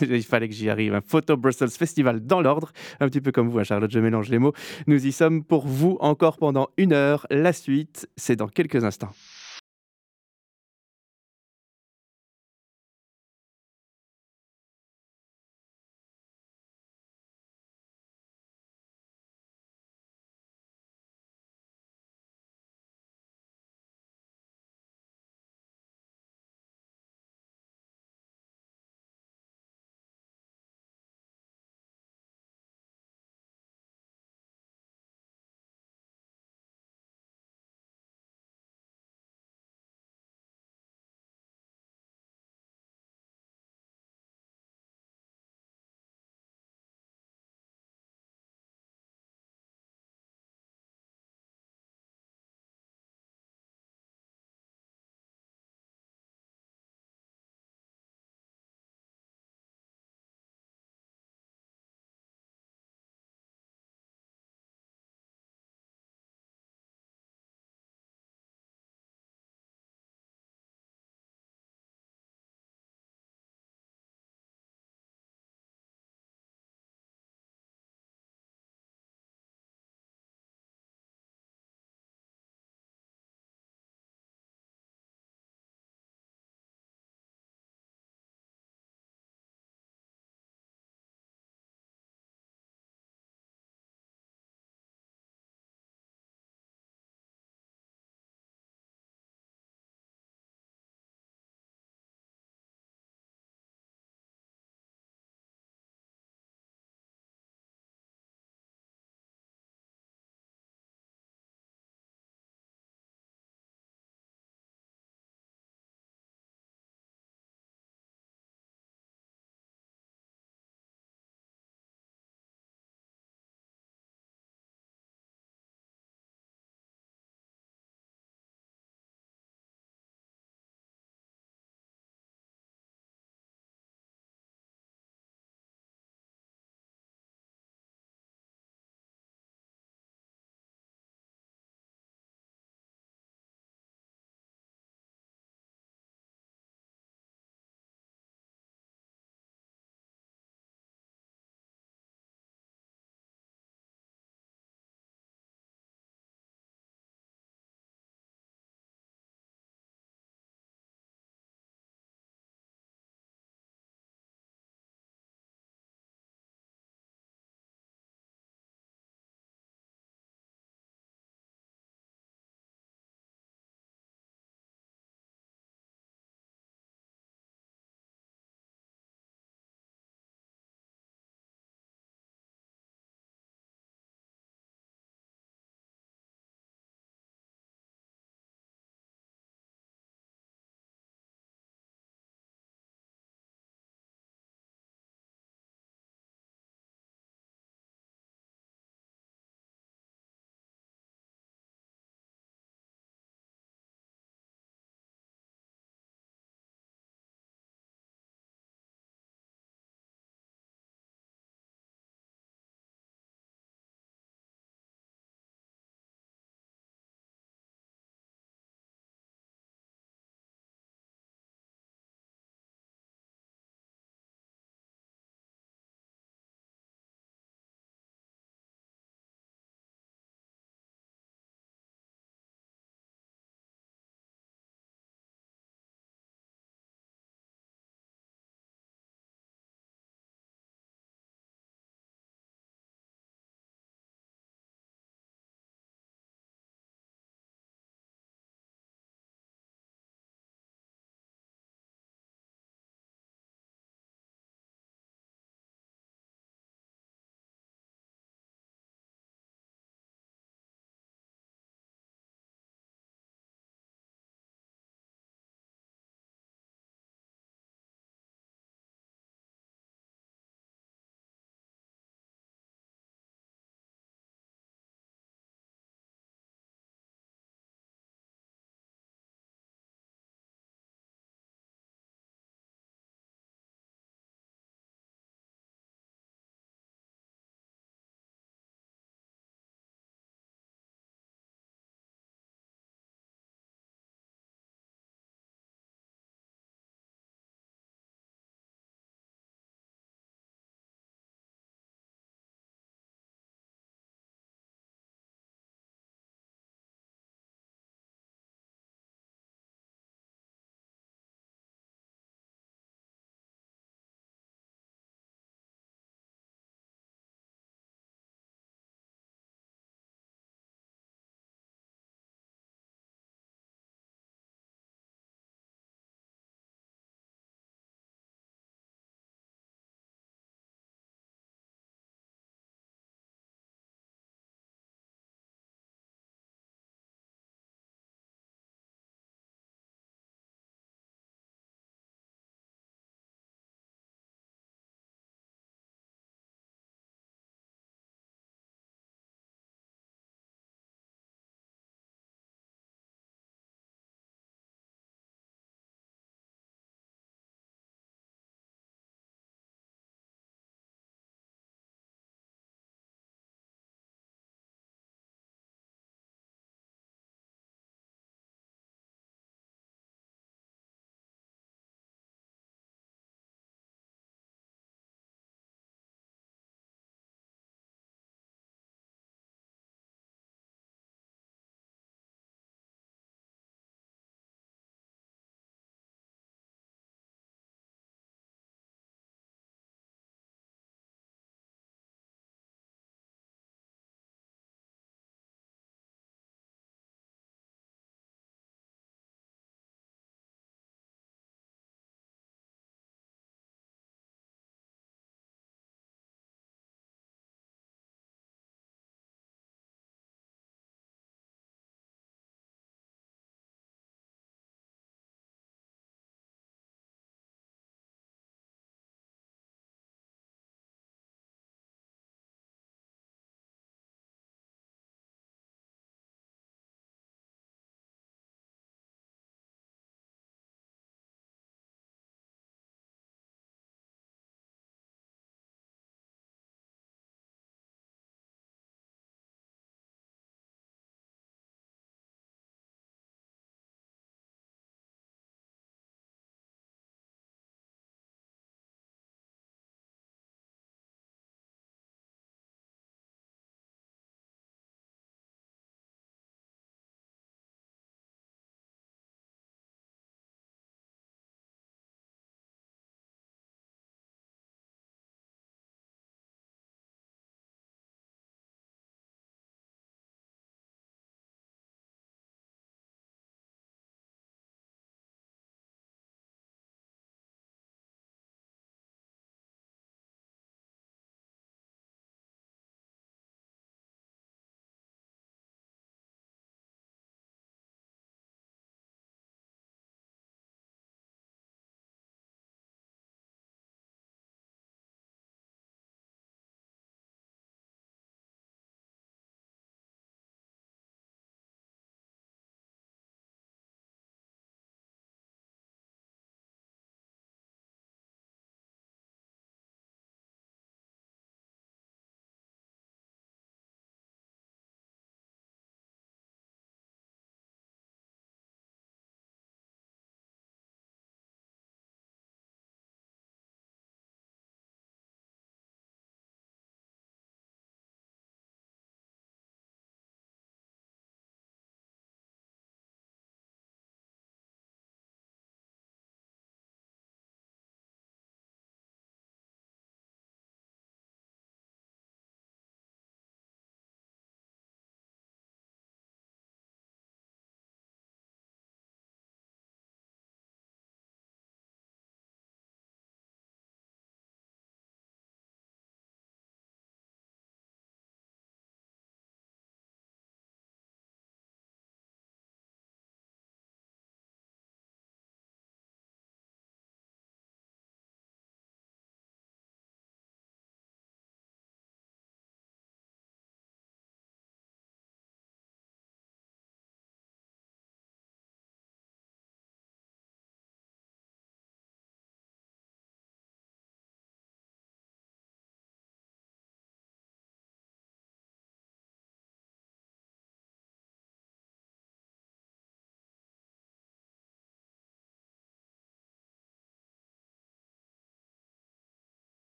il fallait que j'y arrive. Un Photo Brussels Festival dans l'ordre. Un petit peu comme vous, hein, Charlotte, je mélange les mots. Nous y sommes pour vous encore pendant une heure. La suite, c'est dans quelques instants.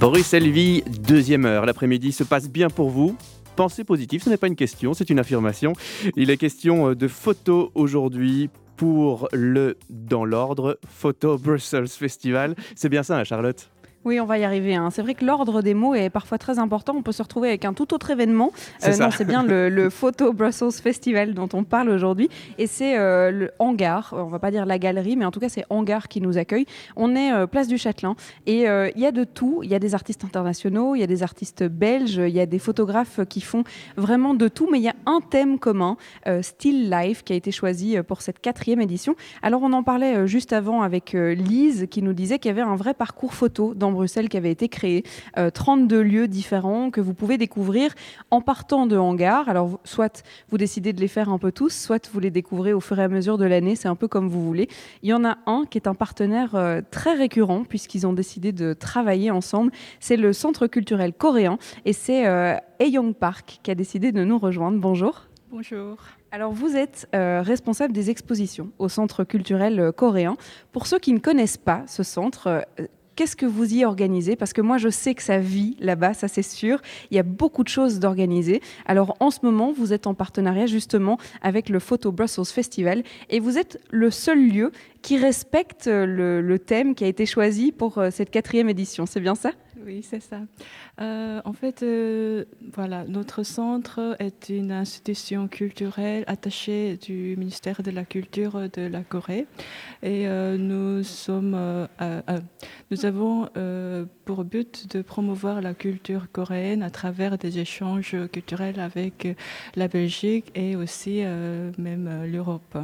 Bruxelles Vie, deuxième heure. L'après-midi se passe bien pour vous Pensez positif, ce n'est pas une question, c'est une affirmation. Il est question de photos aujourd'hui pour le, dans l'ordre, Photo Brussels Festival. C'est bien ça, hein, Charlotte? Oui, on va y arriver. Hein. C'est vrai que l'ordre des mots est parfois très important. On peut se retrouver avec un tout autre événement. C'est non, c'est bien le, Photo Brussels Festival dont on parle aujourd'hui. Et c'est euh, le hangar. On va pas dire la galerie, mais en tout cas, c'est hangar qui nous accueille. On est euh, place du Châtelain. Et euh, il y a de tout. Il y a des artistes internationaux, il y a des artistes belges, il y a des photographes qui font vraiment de tout. Mais il y a un thème commun, Still Life, qui a été choisi pour cette quatrième édition. Alors, on en parlait juste avant avec Lise, qui nous disait qu'il y avait un vrai parcours photo dans Bruxelles qui avait été créé. 32 euh, lieux différents que vous pouvez découvrir en partant de hangars. Alors, soit vous décidez de les faire un peu tous, soit vous les découvrez au fur et à mesure de l'année. C'est un peu comme vous voulez. Il y en a un qui est un partenaire euh, très récurrent puisqu'ils ont décidé de travailler ensemble. C'est le Centre culturel coréen et c'est euh, Park qui a décidé de nous rejoindre. Bonjour. Bonjour. Alors vous êtes euh, responsable des expositions au Centre culturel coréen. Pour ceux qui ne connaissent pas ce centre, Qu'est-ce que vous y organisez? Parce que moi, je sais que ça vit là-bas, ça c'est sûr. Il y a beaucoup de choses d'organiser. Alors en ce moment, vous êtes en partenariat justement avec le Photo Brussels Festival et vous êtes le seul lieu qui respecte le, thème qui a été choisi pour euh, cette quatrième édition. C'est bien ça? Oui, c'est ça. Euh, en fait, euh, voilà, notre centre est une institution culturelle attachée du ministère de la Culture de la Corée et nous sommes, nous avons pour but de promouvoir la culture coréenne à travers des échanges culturels avec la Belgique et aussi même l'Europe.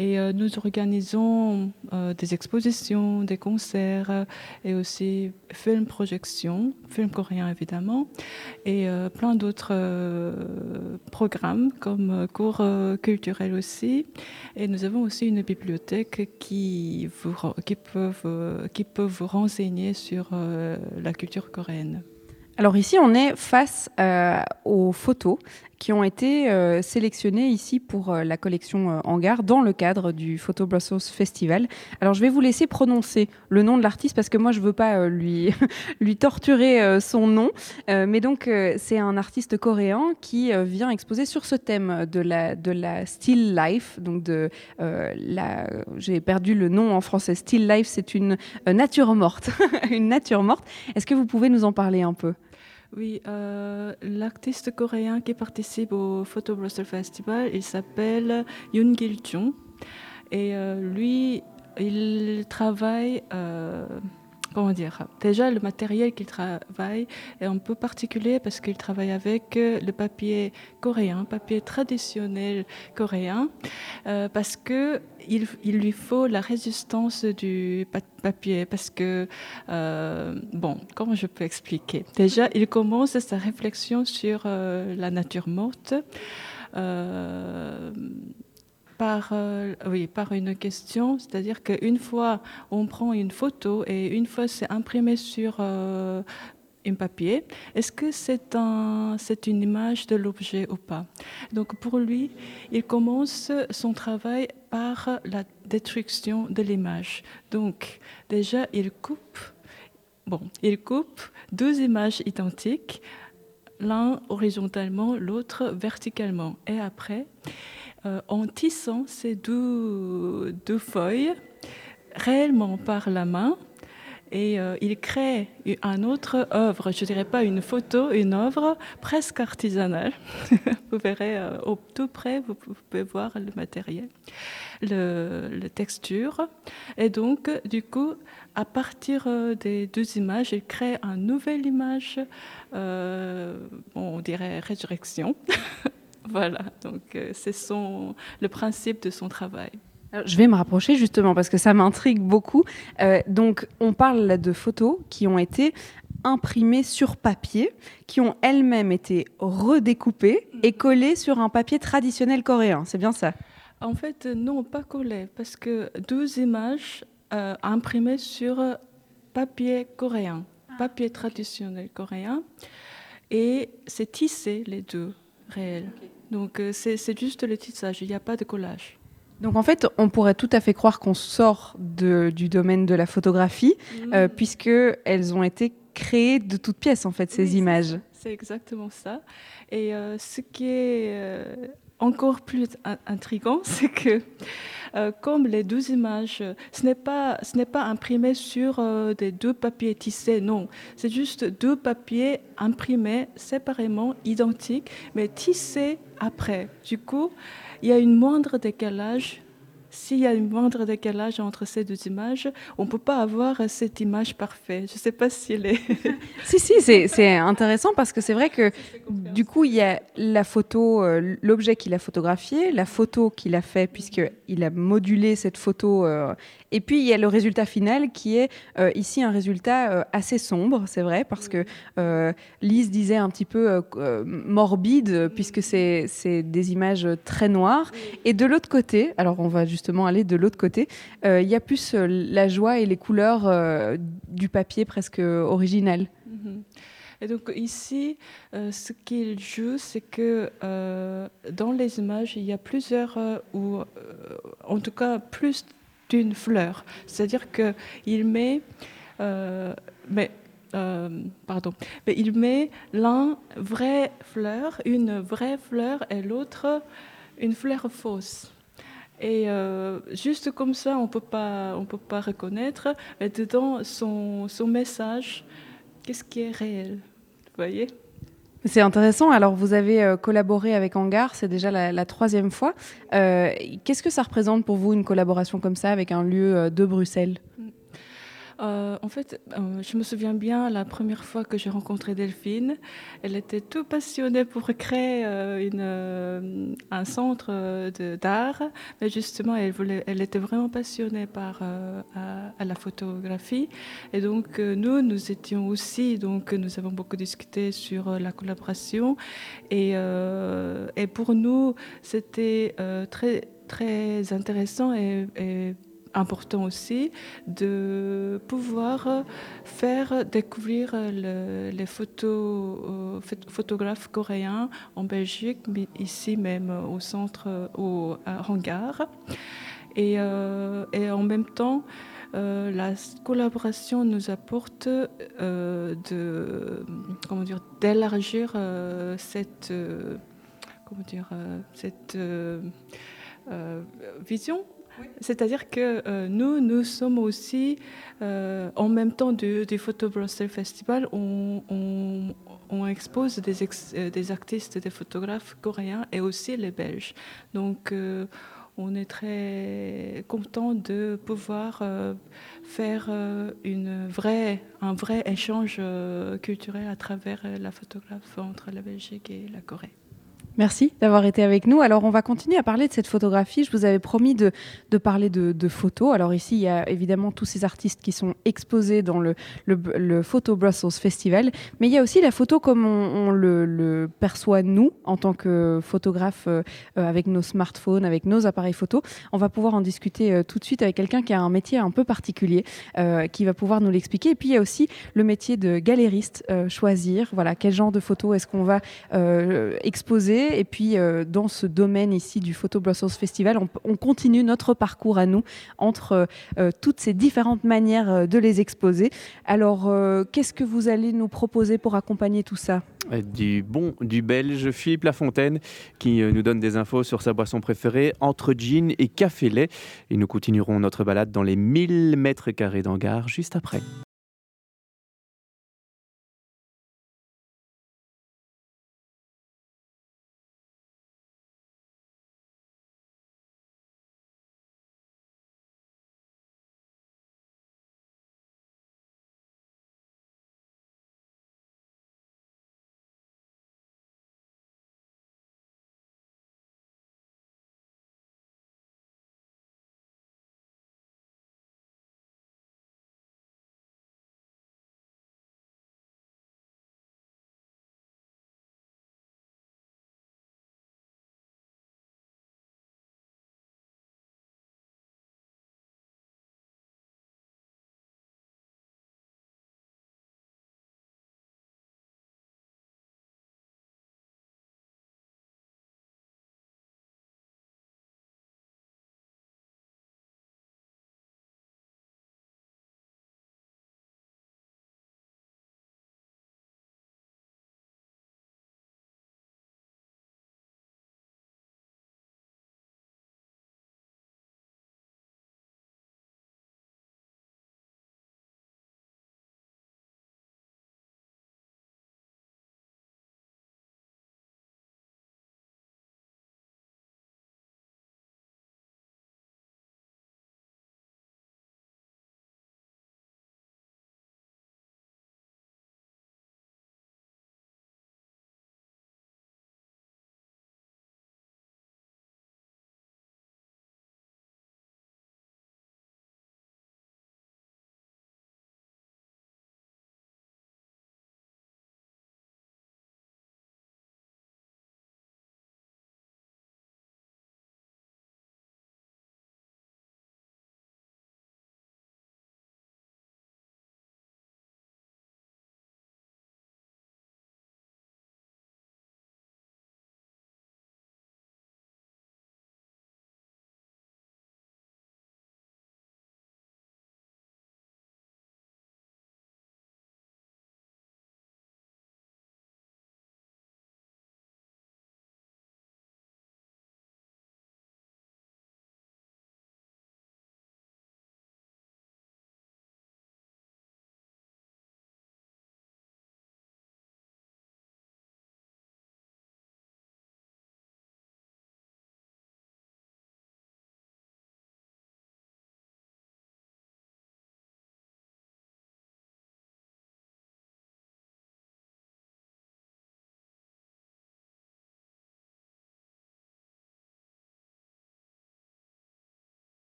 Et euh, nous organisons euh, des expositions, des concerts euh, et aussi films projections, films coréens évidemment, et plein d'autres programmes comme cours culturels aussi. Et nous avons aussi une bibliothèque qui peut vous renseigner sur la culture coréenne. Alors ici, on est face aux photos qui ont été euh, sélectionnés ici pour euh, la collection euh, Hangar dans le cadre du Photo Brussels Festival. Alors je vais vous laisser prononcer le nom de l'artiste parce que moi je veux pas lui, lui torturer son nom. mais donc c'est un artiste coréen qui vient exposer sur ce thème de la, de la still life. Donc de la, j'ai perdu le nom en français. Still life, c'est une nature morte. une nature morte. Est-ce que vous pouvez nous en parler un peu? Oui, euh, l'artiste coréen qui participe au Photo Brussels Festival, il s'appelle Yoon Gil Jung. Et euh, lui, il travaille euh, comment dire Déjà, le matériel qu'il travaille est un peu particulier parce qu'il travaille avec euh, le papier coréen, papier traditionnel coréen, euh, parce que il, lui faut la résistance du papier. Parce que, euh, bon, comment je peux expliquer? Déjà, il commence sa réflexion sur la nature morte par, euh, oui, par une question, c'est-à-dire qu'une fois on prend une photo et une fois c'est imprimé sur euh, un papier, est-ce que c'est un, une image de l'objet ou pas? Donc pour lui, il commence son travail par la destruction de l'image. Donc déjà, il coupe, bon, il coupe deux images identiques, l'un horizontalement, l'autre verticalement. Et après, en tissant ces deux, feuilles réellement par la main. Et euh, il crée une autre œuvre, je dirais pas une photo, une œuvre presque artisanale. vous verrez euh, au tout près, vous pouvez voir le matériel, le, texture. Et donc, du coup, à partir des deux images, il crée une nouvelle image, on dirait résurrection. Voilà, donc euh, c'est son, le principe de son travail. je vais me rapprocher justement parce que ça m'intrigue beaucoup. Euh, donc, on parle de photos qui ont été imprimées sur papier, qui ont elles-mêmes été redécoupées et collées sur un papier traditionnel coréen. C'est bien ça? En fait, non, pas collées, parce que deux images euh, imprimées sur papier coréen, papier traditionnel coréen, et c'est tissé les deux réels. Donc euh, c'est juste le tissage, il n'y a pas de collage. Donc en fait, on pourrait tout à fait croire qu'on sort de, du domaine de la photographie, mm. euh, puisque elles ont été créées de toutes pièces, en fait, ces Oui, images. C'est exactement ça. Et euh, ce qui est euh, encore plus in- intriguant, c'est que euh, comme les deux images, ce n'est pas, ce n'est pas imprimé sur euh, des deux papiers tissés, non. C'est juste deux papiers imprimés séparément, identiques, mais tissés après. Du coup, il y a une moindre décalage. S'il y a une moindre décalage entre ces deux images, on ne peut pas avoir cette image parfaite. Je ne sais pas si elle est... Si, si, c'est- c'est intéressant parce que c'est vrai que du coup, il y a la photo, euh, l'objet qu'il a photographié, la photo qu'il a fait puisqu'il a modulé cette photo, euh, et puis il y a le résultat final qui est euh, ici un résultat euh, assez sombre, c'est vrai, parce que euh, Lise disait un petit peu morbide puisque c'est des images très noires. Et de l'autre côté, alors on va justement aller de l'autre côté, il y a plus la joie et les couleurs du papier presque original. Mhm. Et donc ici, ce qu'il joue, c'est que dans les images, il y a plusieurs, ou en tout cas plus d'une fleur. C'est-à-dire qu'il met, euh, mais, euh, pardon, mais il met l'un vraie fleur, une vraie fleur, et l'autre une fleur fausse. Et euh, juste comme ça, on peut pas, on peut pas reconnaître. Mais dedans, son, son message, qu'est-ce qui est réel Vous voyez? C'est intéressant. Alors, vous avez euh, collaboré avec Hangar, c'est déjà la, troisième fois. Euh, Qu'est-ce que ça représente pour vous une collaboration comme ça avec un lieu euh, de Bruxelles? Euh, en fait, euh, je me souviens bien la première fois que j'ai rencontré Delphine. Elle était tout passionnée pour créer euh, un centre d'art, mais justement, elle, était vraiment passionnée par la photographie. Et donc, nous, nous étions aussi, donc, nous avons beaucoup discuté sur la collaboration. Et, pour nous, c'était très, très intéressant et, et important aussi de pouvoir faire découvrir le- les photos, euh, phot- photographes coréens en Belgique, mais ici même au centre, au hangar. Et, euh, et en même temps, euh, la collaboration nous apporte de, comment d'élargir cette, comment dire, cette euh, c'est-à-dire que euh, nous, nous sommes aussi, euh, en même temps du, Photo Brussels Festival, on, expose euh, des artistes, des photographes coréens et aussi les Belges. Donc, on est très content de pouvoir faire une vraie, un vrai échange culturel à travers la photographe entre la Belgique et la Corée. Merci d'avoir été avec nous. Alors, on va continuer à parler de cette photographie. Je vous avais promis de, parler de, photos. Alors, ici, il y a évidemment tous ces artistes qui sont exposés dans le, Photo Brussels Festival. Mais il y a aussi la photo comme on, le, perçoit, nous, en tant que photographes, euh, avec nos smartphones, avec nos appareils photo. On va pouvoir en discuter euh, tout de suite avec quelqu'un qui a un métier un peu particulier, euh, qui va pouvoir nous l'expliquer. Et puis, il y a aussi le métier de galériste, euh, choisir, voilà, quel genre de photos est-ce qu'on va euh, Et puis, euh, dans ce domaine ici du Photo Brussels Festival, on, on continue notre parcours à nous entre euh, toutes ces différentes manières euh, de les exposer. Alors, euh, qu'est-ce que vous allez nous proposer pour accompagner tout ça? Euh, Du bon, du belge Philippe Lafontaine qui euh, nous donne des infos sur sa boisson préférée entre gin et café lait. Et nous continuerons notre balade dans les 1000 mètres carrés d'hangar juste après.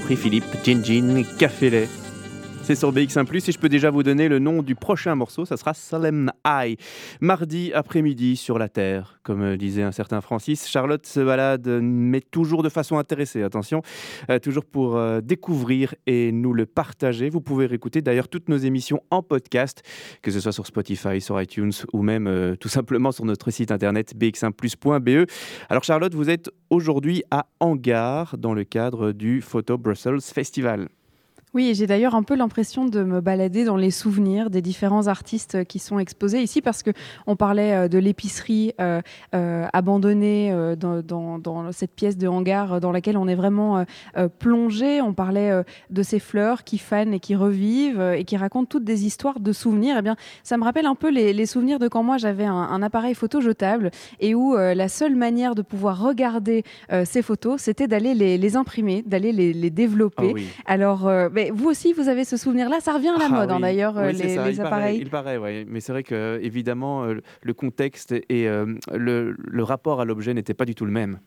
Prix Philippe, Gin Gin, Café Lait. C'est sur BX1 ⁇ et je peux déjà vous donner le nom du prochain morceau, ça sera Solemn Eye. Mardi après-midi sur la Terre, comme euh, disait un certain Francis. Charlotte se balade, mais toujours de façon intéressée, attention, euh, toujours pour euh, découvrir et nous le partager. Vous pouvez réécouter d'ailleurs toutes nos émissions en podcast, que ce soit sur Spotify, sur iTunes ou même tout simplement sur notre site internet bx1plus.be. Alors Charlotte, vous êtes aujourd'hui à Hangar dans le cadre du Photo Brussels Festival. Oui, j'ai d'ailleurs un peu l'impression de me balader dans les souvenirs des différents artistes qui sont exposés ici parce que on parlait euh, de l'épicerie euh, euh, abandonnée dans, cette pièce de hangar dans laquelle on est vraiment plongé. On parlait de ces fleurs qui fanent et qui revivent et qui racontent toutes des histoires de souvenirs. Eh bien, ça me rappelle un peu les, souvenirs de quand moi j'avais un, appareil photo jetable et où la seule manière de pouvoir regarder ces photos, c'était d'aller les, imprimer, d'aller les, développer. Ah Alors, vous aussi, vous avez ce souvenir-là. Ça revient à la ah mode, hein, d'ailleurs, euh, les, appareils. il paraît, oui. Mais c'est vrai que, évidemment, euh, le contexte et euh, le rapport à l'objet n'étaient pas du tout le même.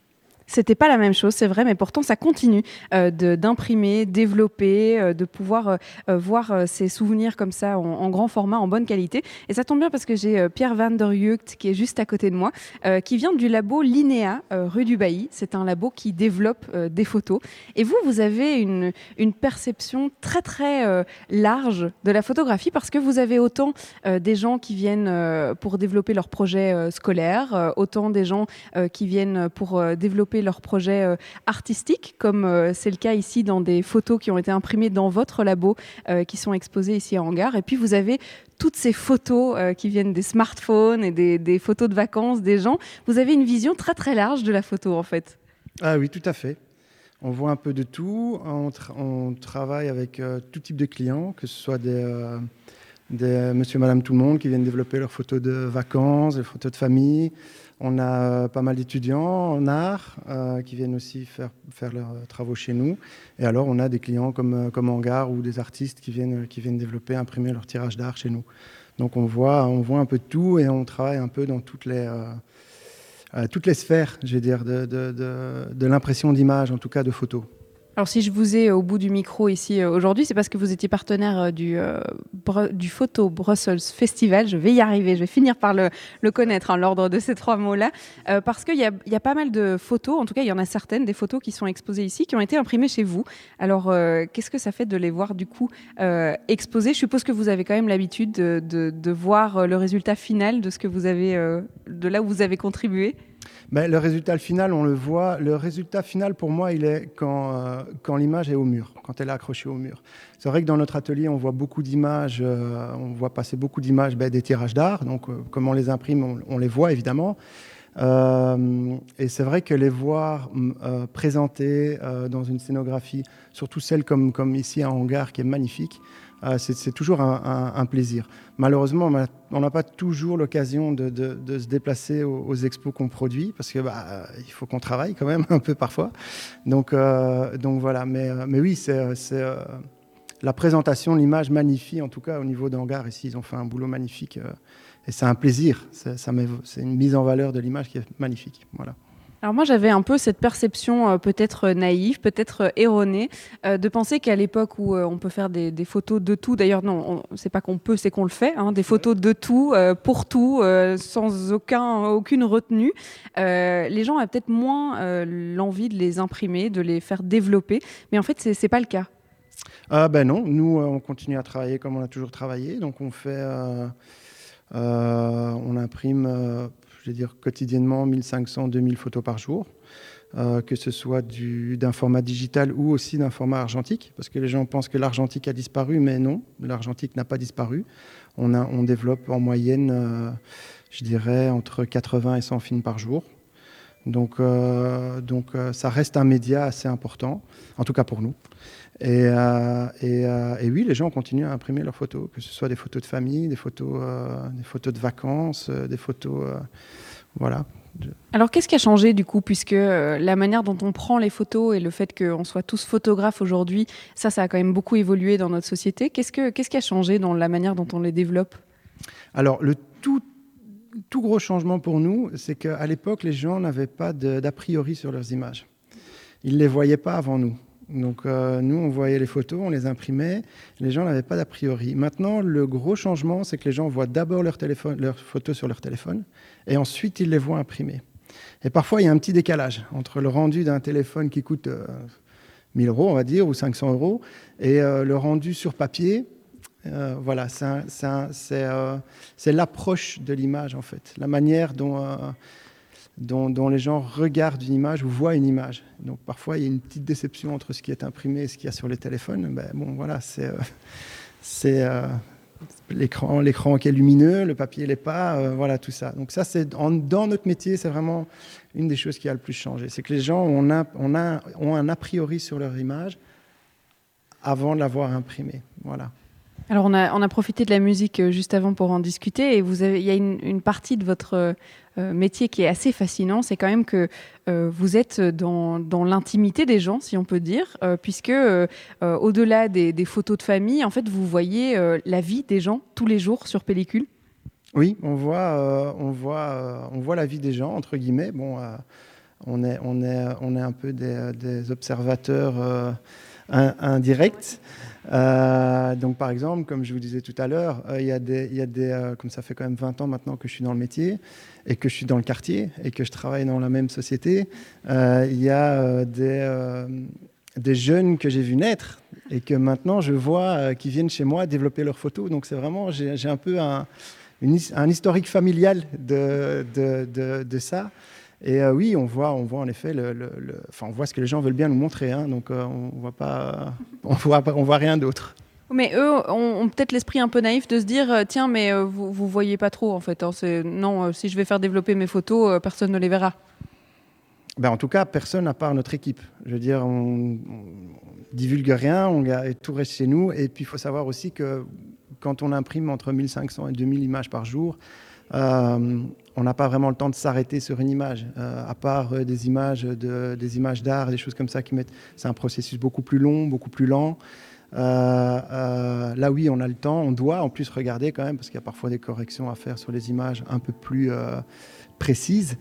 C'était pas la même chose, c'est vrai, mais pourtant ça continue euh, d'imprimer, développer, euh, de pouvoir euh, voir ces souvenirs comme ça en, grand format, en bonne qualité. Et ça tombe bien parce que j'ai Pierre van der Jucht qui est juste à côté de moi, qui vient du labo Linéa, rue du Bailly. C'est un labo qui développe des photos. Et vous, vous avez une, une perception très très large de la photographie parce que vous avez autant des gens qui viennent pour développer leurs projets scolaires, autant des gens qui viennent pour développer leurs projets euh, artistiques, comme euh, c'est le cas ici dans des photos qui ont été imprimées dans votre labo, euh, qui sont exposées ici à Hangar. Et puis vous avez toutes ces photos qui viennent des smartphones et des, photos de vacances des gens. Vous avez une vision très très large de la photo en fait. Ah oui, tout à fait. On voit un peu de tout. On, travaille avec tout type de clients, que ce soit des, des monsieur, madame, tout le monde qui viennent développer leurs photos de vacances, des photos de famille. On a euh, pas mal d'étudiants en art euh, qui viennent aussi faire, faire leurs travaux chez nous. Et alors, on a des clients comme, euh, comme Hangar ou des artistes qui viennent, qui viennent développer, imprimer leur tirage d'art chez nous. Donc, on voit, on voit un peu de tout et on travaille un peu dans toutes les, toutes les sphères, je vais dire, de, de, de l'impression d'image, en tout cas de photos. Alors si je vous ai au bout du micro ici euh, aujourd'hui, c'est parce que vous étiez partenaire euh, du, euh, du Photo Brussels Festival. Je vais y arriver, je vais finir par le, connaître, hein, l'ordre de ces trois mots-là, parce qu'il y, y a, pas mal de photos, en tout cas il y en a certaines, des photos qui sont exposées ici, qui ont été imprimées chez vous. Alors qu'est-ce que ça fait de les voir du coup exposées? Je suppose que vous avez quand même l'habitude de, de, voir le résultat final de ce que vous avez, de là où vous avez contribué. Le résultat final, on le voit. Le résultat final, pour moi, il est quand, euh, quand l'image est au mur, quand elle est accrochée au mur. C'est vrai que dans notre atelier, on voit beaucoup d'images, euh, on voit passer beaucoup d'images ben, des tirages d'art. Donc, euh, comme on les imprime, on, les voit évidemment. et c'est vrai que les voir présentées dans une scénographie, surtout celle comme, ici à Hangar, qui est magnifique, c'est toujours un, plaisir. Malheureusement, on n'a pas toujours l'occasion de, se déplacer aux, expos qu'on produit parce que bah, il faut qu'on travaille quand même un peu parfois. Donc, euh, voilà. Mais, euh, mais oui, c'est euh, la présentation, l'image magnifie en tout cas au niveau d'Hangar. Ici, ils ont fait un boulot magnifique et c'est un plaisir. C'est une mise en valeur de l'image qui est magnifique. Voilà. Alors moi j'avais un peu cette perception euh, peut-être naïve, peut-être euh, erronée, euh, de penser qu'à l'époque où on peut faire des, photos de tout, d'ailleurs non, c'est pas qu'on peut, c'est qu'on le fait, hein, des photos de tout, pour tout, sans aucun, aucune retenue, les gens ont peut-être moins l'envie de les imprimer, de les faire développer, mais en fait c'est pas le cas. Ah ben non, nous on continue à travailler comme on a toujours travaillé, donc on fait, on imprime je veux dire quotidiennement 1500, 2000 photos par jour, euh, que ce soit d'un format digital ou aussi d'un format argentique, parce que les gens pensent que l'argentique a disparu, mais non, l'argentique n'a pas disparu. On, développe en moyenne, euh, je dirais, entre 80 et 100 films par jour. Donc, euh, donc ça reste un média assez important, en tout cas pour nous. Et, et, et, oui, les gens continuent à imprimer leurs photos, que ce soit des photos de famille, des photos, des photos de vacances, des photos voilà. Alors qu'est-ce qui a changé du coup, puisque euh, la manière dont on prend les photos et le fait qu'on soit tous photographes aujourd'hui, ça, ça a quand même beaucoup évolué dans notre société. Qu'est-ce, que, qu'est-ce qui a changé dans la manière dont on les développe? Alors le tout, tout gros changement pour nous, c'est qu'à l'époque, les gens n'avaient pas d'a priori sur leurs images. Ils ne les voyaient pas avant nous. Donc nous, on voyait les photos, on les imprimait, les gens n'avaient pas d'a priori. Maintenant, le gros changement, c'est que les gens voient d'abord leurs leur photos sur leur téléphone et ensuite ils les voient imprimées. Et parfois, il y a un petit décalage entre le rendu d'un téléphone qui coûte 1000 euros, on va dire, ou 500 euros, et le rendu sur papier euh, voilà, euh, c'est l'approche de l'image en fait, la manière euh, dont, dont, les gens regardent une image ou voient une image. Donc parfois il y a une petite déception entre ce qui est imprimé et ce qu'il y a sur les téléphones. Ben, bon voilà, c'est l'écran, l'écran qui est lumineux, le papier l'est pas, voilà tout ça. Donc ça c'est dans notre métier, c'est vraiment une des choses qui a le plus changé, c'est que les gens ont, un a priori sur leur image avant de l'avoir imprimée. Voilà. Alors on a, profité de la musique euh, juste avant pour en discuter et vous avez, il y a une, partie de votre euh, métier qui est assez fascinant, c'est quand même que euh, vous êtes dans, l'intimité des gens, si on peut dire, puisque au-delà des, photos de famille, en fait, vous voyez la vie des gens tous les jours sur pellicule. Oui, on voit, on voit, on voit la vie des gens entre guillemets. Bon, on est, on est, on est un peu des observateurs indirects. Euh, donc, par exemple, comme je vous disais tout à l'heure, euh, il y a des, y a des euh, comme ça fait quand même 20 ans maintenant que je suis dans le métier et que je suis dans le quartier et que je travaille dans la même société, il y a des, des jeunes que j'ai vu naître et que maintenant je vois qui viennent chez moi développer leurs photos. Donc, c'est vraiment, j'ai un peu un, un, historique familial de, de, de ça. Et euh, oui, on voit, on voit en effet, le, enfin, on voit ce que les gens veulent bien nous montrer. Hein, donc, euh, on voit pas, on voit, on voit rien d'autre. Mais eux ont, peut-être l'esprit un peu naïf de se dire euh, tiens, mais vous, vous voyez pas trop en fait. Hein, non, si je vais faire développer mes photos, personne ne les verra. Ben, en tout cas, personne à part notre équipe. Je veux dire, on, divulgue rien, on, tout reste chez nous. Et puis, il faut savoir aussi que quand on imprime entre 1500 et 2000 images par jour, euh, on n'a pas vraiment le temps de s'arrêter sur une image, euh, à part euh, des images de, des images d'art, des choses comme ça qui mettent. C'est un processus beaucoup plus long, beaucoup plus lent. là, oui, on a le temps, on doit en plus regarder quand même, parce qu'il y a parfois des corrections à faire sur les images un peu plus précises.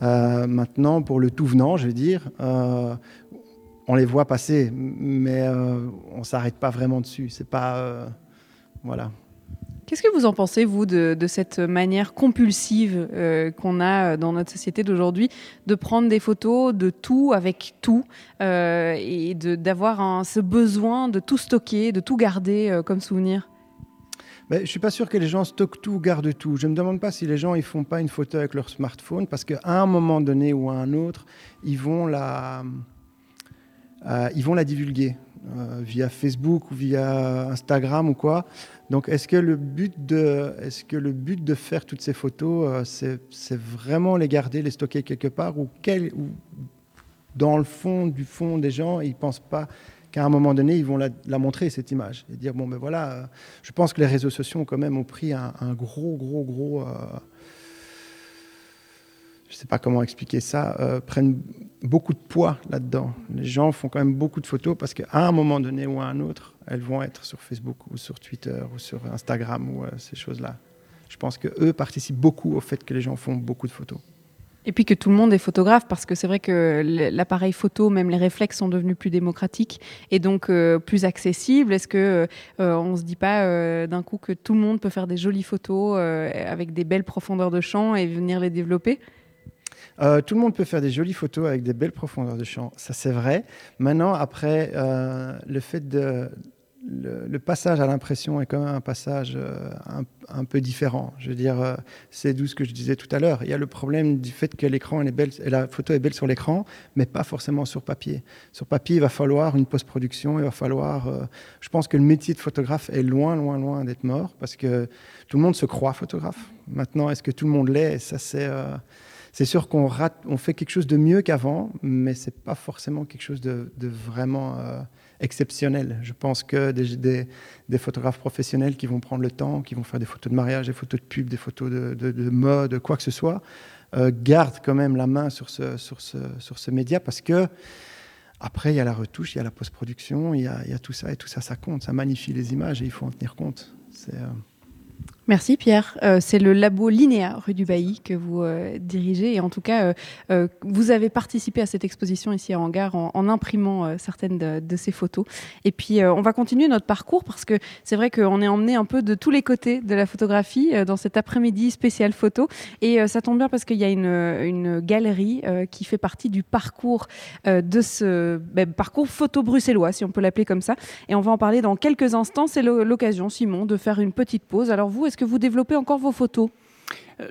maintenant, pour le tout venant, je veux dire, on les voit passer, mais on s'arrête pas vraiment dessus. C'est pas, voilà. Qu'est-ce que vous en pensez, vous, de, cette manière compulsive euh, qu'on a euh, dans notre société d'aujourd'hui de prendre des photos de tout avec tout euh, et d'avoir ce besoin de tout stocker, de tout garder comme souvenir? Mais je ne suis pas sûr que les gens stockent tout, gardent tout. Je ne me demande pas si les gens ne font pas une photo avec leur smartphone parce qu'à un moment donné ou à un autre, ils vont la, ils vont la divulguer via Facebook ou via Instagram ou quoi. Donc, est-ce que le but de, est-ce que le but de faire toutes ces photos, euh, c'est, vraiment les garder, les stocker quelque part, ou, dans le fond du fond des gens, ils pensent pas qu'à un moment donné, ils vont la, montrer cette image et dire bon ben voilà. Euh, je pense que les réseaux sociaux quand même ont pris un, gros, gros, gros. Euh, je ne sais pas comment expliquer ça, prennent beaucoup de poids là-dedans. Les gens font quand même beaucoup de photos parce qu'à un moment donné ou à un autre, elles vont être sur Facebook ou sur Twitter ou sur Instagram ou euh, ces choses-là. Je pense que eux participent beaucoup au fait que les gens font beaucoup de photos. Et puis que tout le monde est photographe, parce que c'est vrai que l'appareil photo, même les réflexes sont devenus plus démocratiques et donc euh, plus accessibles. Est-ce que euh, on se dit pas d'un coup que tout le monde peut faire des jolies photos avec des belles profondeurs de champ et venir les développer? Euh, tout le monde peut faire des jolies photos avec des belles profondeurs de champ, ça c'est vrai. Maintenant, après, euh, le fait de, le, passage à l'impression est quand même un passage euh, un, peu différent. Je veux dire, c'est d'où ce que je disais tout à l'heure. Il y a le problème du fait que l'écran est belle, la photo est belle sur l'écran, mais pas forcément sur papier. Sur papier, il va falloir une post-production, il va falloir. je pense que le métier de photographe est loin, loin, loin d'être mort parce que tout le monde se croit photographe. Maintenant, est-ce que tout le monde l'est? Ça, c'est c'est sûr qu'on fait quelque chose de mieux qu'avant, mais c'est pas forcément quelque chose de, vraiment euh, exceptionnel. Je pense que des, photographes professionnels qui vont prendre le temps, qui vont faire des photos de mariage, des photos de pub, des photos de, mode, quoi que ce soit, euh, gardent quand même la main sur ce média parce que après, il y a la retouche, il y a la post-production, il, y a, tout ça, et tout ça, ça compte, ça magnifie les images et il faut en tenir compte. C'est, euh, Merci Pierre. Euh, c'est le labo Linéa rue du Bailly que vous euh, dirigez et en tout cas, euh, vous avez participé à cette exposition ici à Hangar en, imprimant certaines de, ces photos. Et puis, on va continuer notre parcours parce que c'est vrai qu'on est emmené un peu de tous les côtés de la photographie dans cet après-midi spécial photo. Et ça tombe bien parce qu'il y a une, galerie qui fait partie du parcours de ce ben, parcours photo bruxellois, si on peut l'appeler comme ça. Et on va en parler dans quelques instants. C'est l'occasion, Simon, de faire une petite pause. Alors vous, est-ce que vous développez encore vos photos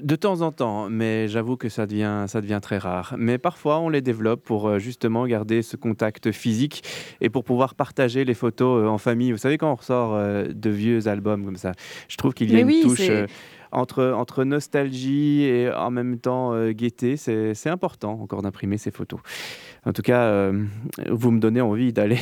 de temps en temps, mais j'avoue que ça devient, ça devient très rare. Mais parfois, on les développe pour euh, justement garder ce contact physique et pour pouvoir partager les photos euh, en famille. Vous savez, quand on ressort euh, de vieux albums comme ça, je trouve qu'il y a une touche entre, nostalgie et en même temps euh, gaieté, c'est important encore d'imprimer ces photos. En tout cas, euh, vous me donnez envie d'aller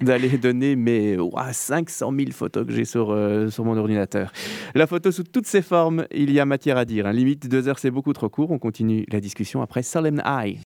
donner mes 500 000 photos que j'ai sur, euh, sur mon ordinateur. La photo sous toutes ses formes, il y a matière à dire. Hein. Limite, deux heures, c'est beaucoup trop court. On continue la discussion après Solemn Eye.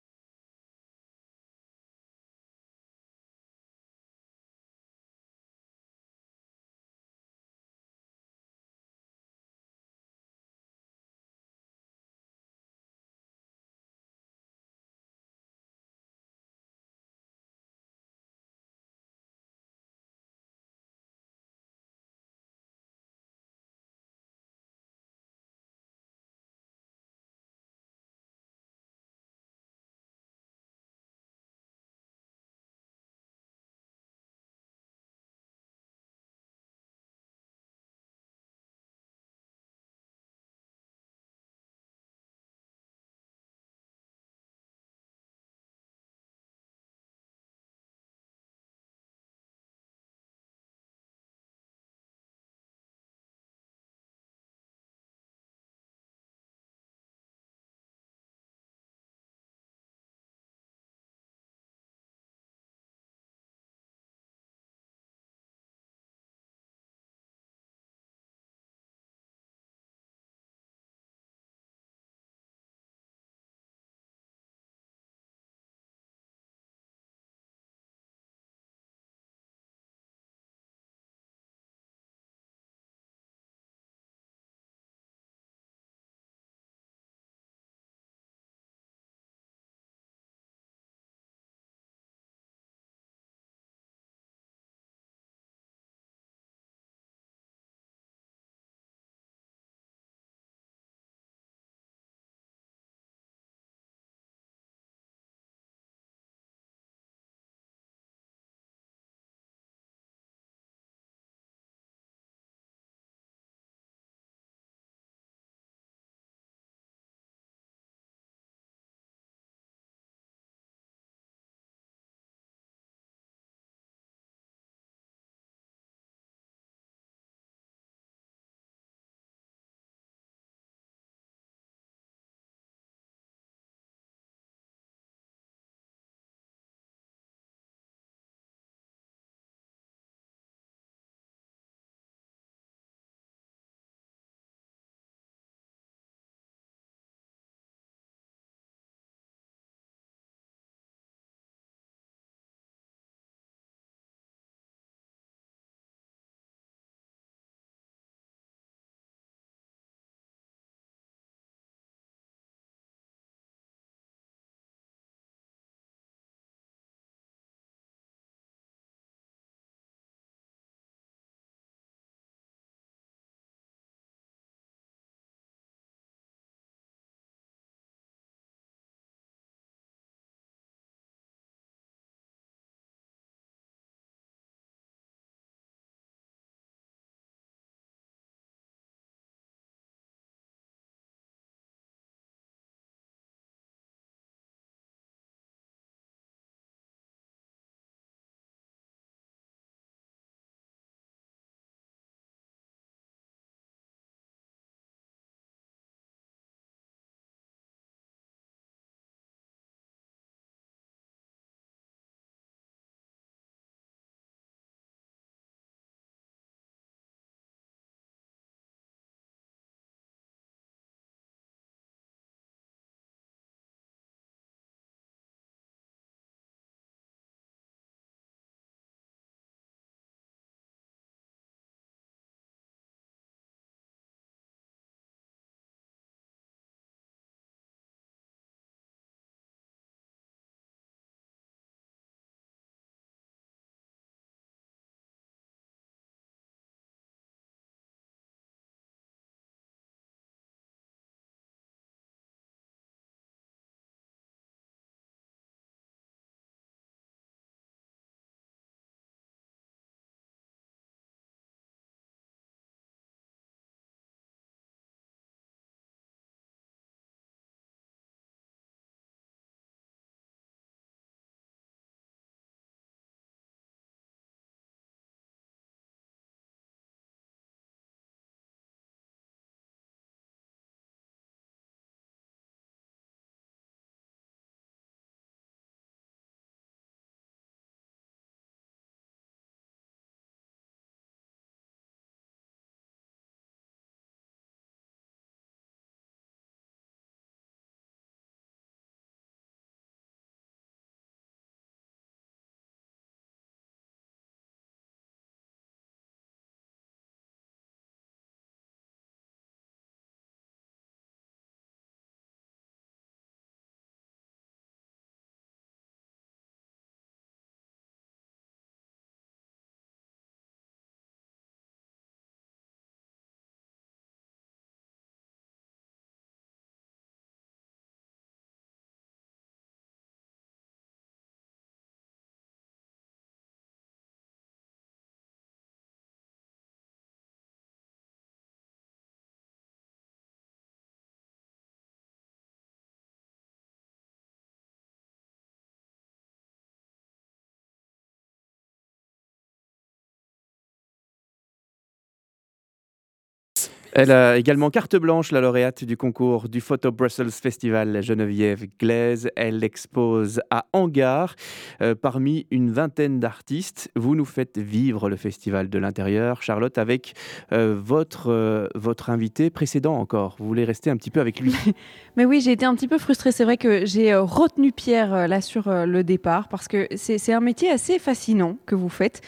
Elle a également carte blanche, la lauréate du concours du Photo Brussels Festival Geneviève Glaise. Elle expose à Hangar euh, parmi une vingtaine d'artistes. Vous nous faites vivre le festival de l'intérieur, Charlotte, avec euh, votre, euh, votre invité précédent encore. Vous voulez rester un petit peu avec lui? Mais oui, j'ai été un petit peu frustrée. C'est vrai que j'ai retenu Pierre là sur le départ parce que c'est un métier assez fascinant que vous faites,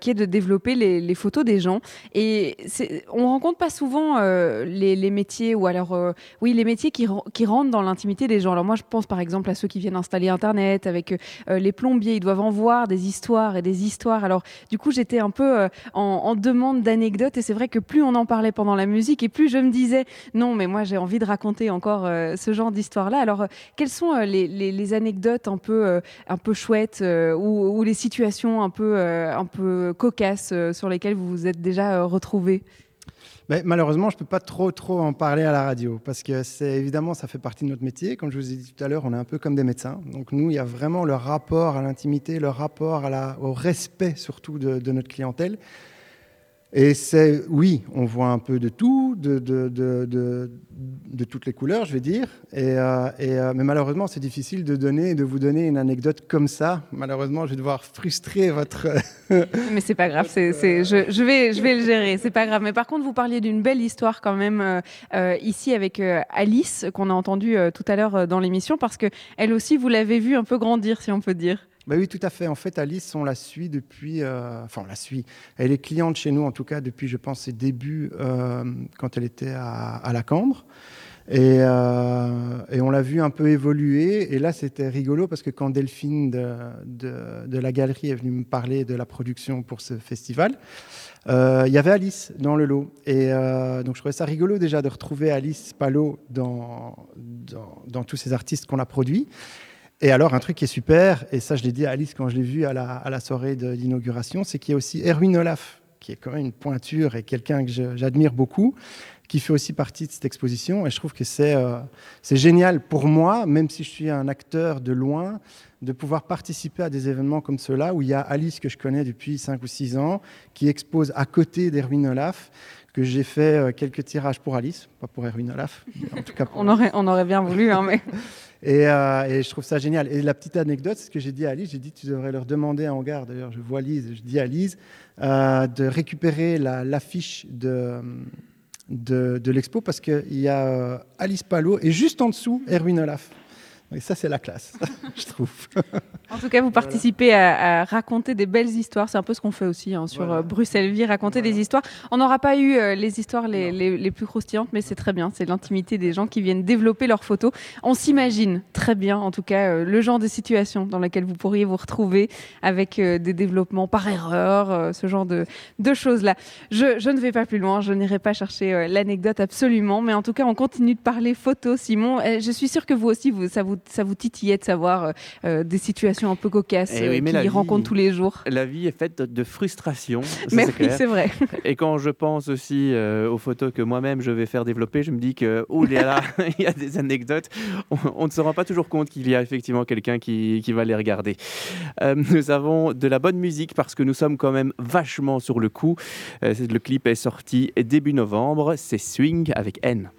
qui est de développer les, les photos des gens. Et on rencontre pas souvent euh, les, métiers ou alors euh, oui les métiers qui, ren- qui rentrent dans l'intimité des gens. Alors moi je pense par exemple à ceux qui viennent installer Internet avec euh, les plombiers. Ils doivent en voir des histoires et des histoires. Alors du coup j'étais un peu en, demande d'anecdotes et c'est vrai que plus on en parlait pendant la musique et plus je me disais non mais moi j'ai envie de raconter encore ce genre d'histoire-là. Alors, euh, quelles sont les, anecdotes un peu, un peu chouettes ou, ou les situations un peu, un peu cocasses sur lesquelles vous vous êtes déjà retrouvés? Malheureusement, je ne peux pas trop, trop en parler à la radio parce que c'est évidemment, ça fait partie de notre métier. Comme je vous ai dit tout à l'heure, on est un peu comme des médecins. Donc nous, il y a vraiment le rapport à l'intimité, le rapport au respect surtout de notre clientèle. Et c'est, oui, on voit un peu de tout, de, toutes les couleurs, je vais dire. Euh, euh, mais malheureusement, c'est difficile de donner, de vous donner une anecdote comme ça. Malheureusement, je vais devoir frustrer votre. Mais c'est pas grave, je, vais, le gérer, c'est pas grave. Mais par contre, vous parliez d'une belle histoire quand même euh, ici avec Alice, qu'on a entendue tout à l'heure dans l'émission, parce que elle aussi, vous l'avez vue un peu grandir, si on peut dire. Bah oui, tout à fait. En fait, Alice, on la suit depuis. euh, enfin, on la suit. Elle est cliente chez nous, en tout cas, depuis, je pense, ses débuts euh, quand elle était à, à la Cambre. Et, euh, et on l'a vu un peu évoluer. Et là, c'était rigolo parce que quand Delphine de, de- de la galerie est venue me parler de la production pour ce festival, euh, il y avait Alice dans le lot. Et euh, donc, je trouvais ça rigolo déjà de retrouver Alice Palot dans, dans, dans tous ces artistes qu'on a produits. Et alors, un truc qui est super, et ça, je l'ai dit à Alice quand je l'ai vu à la, soirée de l'inauguration, c'est qu'il y a aussi Erwin Olaf, qui est quand même une pointure et quelqu'un que j'admire beaucoup, qui fait aussi partie de cette exposition. Et je trouve que c'est euh, c'est génial pour moi, même si je suis un acteur de loin, de pouvoir participer à des événements comme ceux-là, où il y a Alice, que je connais depuis 5 ou 6 ans, qui expose à côté d'Erwin Olaf, que j'ai fait euh, quelques tirages pour Alice, pas pour Erwin Olaf, mais en tout cas pour On aurait, on aurait bien voulu, hein, mais et, euh, et je trouve ça génial. Et la petite anecdote, c'est ce que j'ai dit à Lise. J'ai dit, tu devrais leur demander à Hangar, d'ailleurs, je vois Lise, je dis à Lise, euh, de récupérer la- l'affiche de, de, de l'expo parce qu'il y a Alice Palot et juste en dessous, Erwin Olaf. Et ça, c'est la classe, je trouve. En tout cas, vous participez à, à raconter des belles histoires. C'est un peu ce qu'on fait aussi hein, sur Voilà. euh, Bruxelles Vie, raconter des histoires. On n'aura pas eu euh, les histoires les, les- les plus croustillantes, mais c'est très bien. C'est l'intimité des gens qui viennent développer leurs photos. On s'imagine très bien, en tout cas, euh, le genre de situation dans laquelle vous pourriez vous retrouver avec euh, des développements par erreur, ce genre de, de choses-là. Je, je ne vais pas plus loin, je n'irai pas chercher l'anecdote absolument, mais en tout cas, on continue de parler photos, Simon. Je suis sûre que vous aussi, vous, ça, vous, ça vous titillait de savoir euh, euh, des situations un peu cocasses Eh oui, euh, mais qu'il la vie- rencontre tous les jours. La vie est faite de, de frustration. ça, Mais c'est oui, vrai. Et quand je pense aussi aux photos que moi-même je vais faire développer, je me dis que, oh là là, il y a des anecdotes. On, on ne se rend pas toujours compte qu'il y a effectivement quelqu'un qui, qui va les regarder. Nous avons de la bonne musique parce que nous sommes quand même vachement sur le coup. Le clip est sorti début novembre. C'est Swing avec N.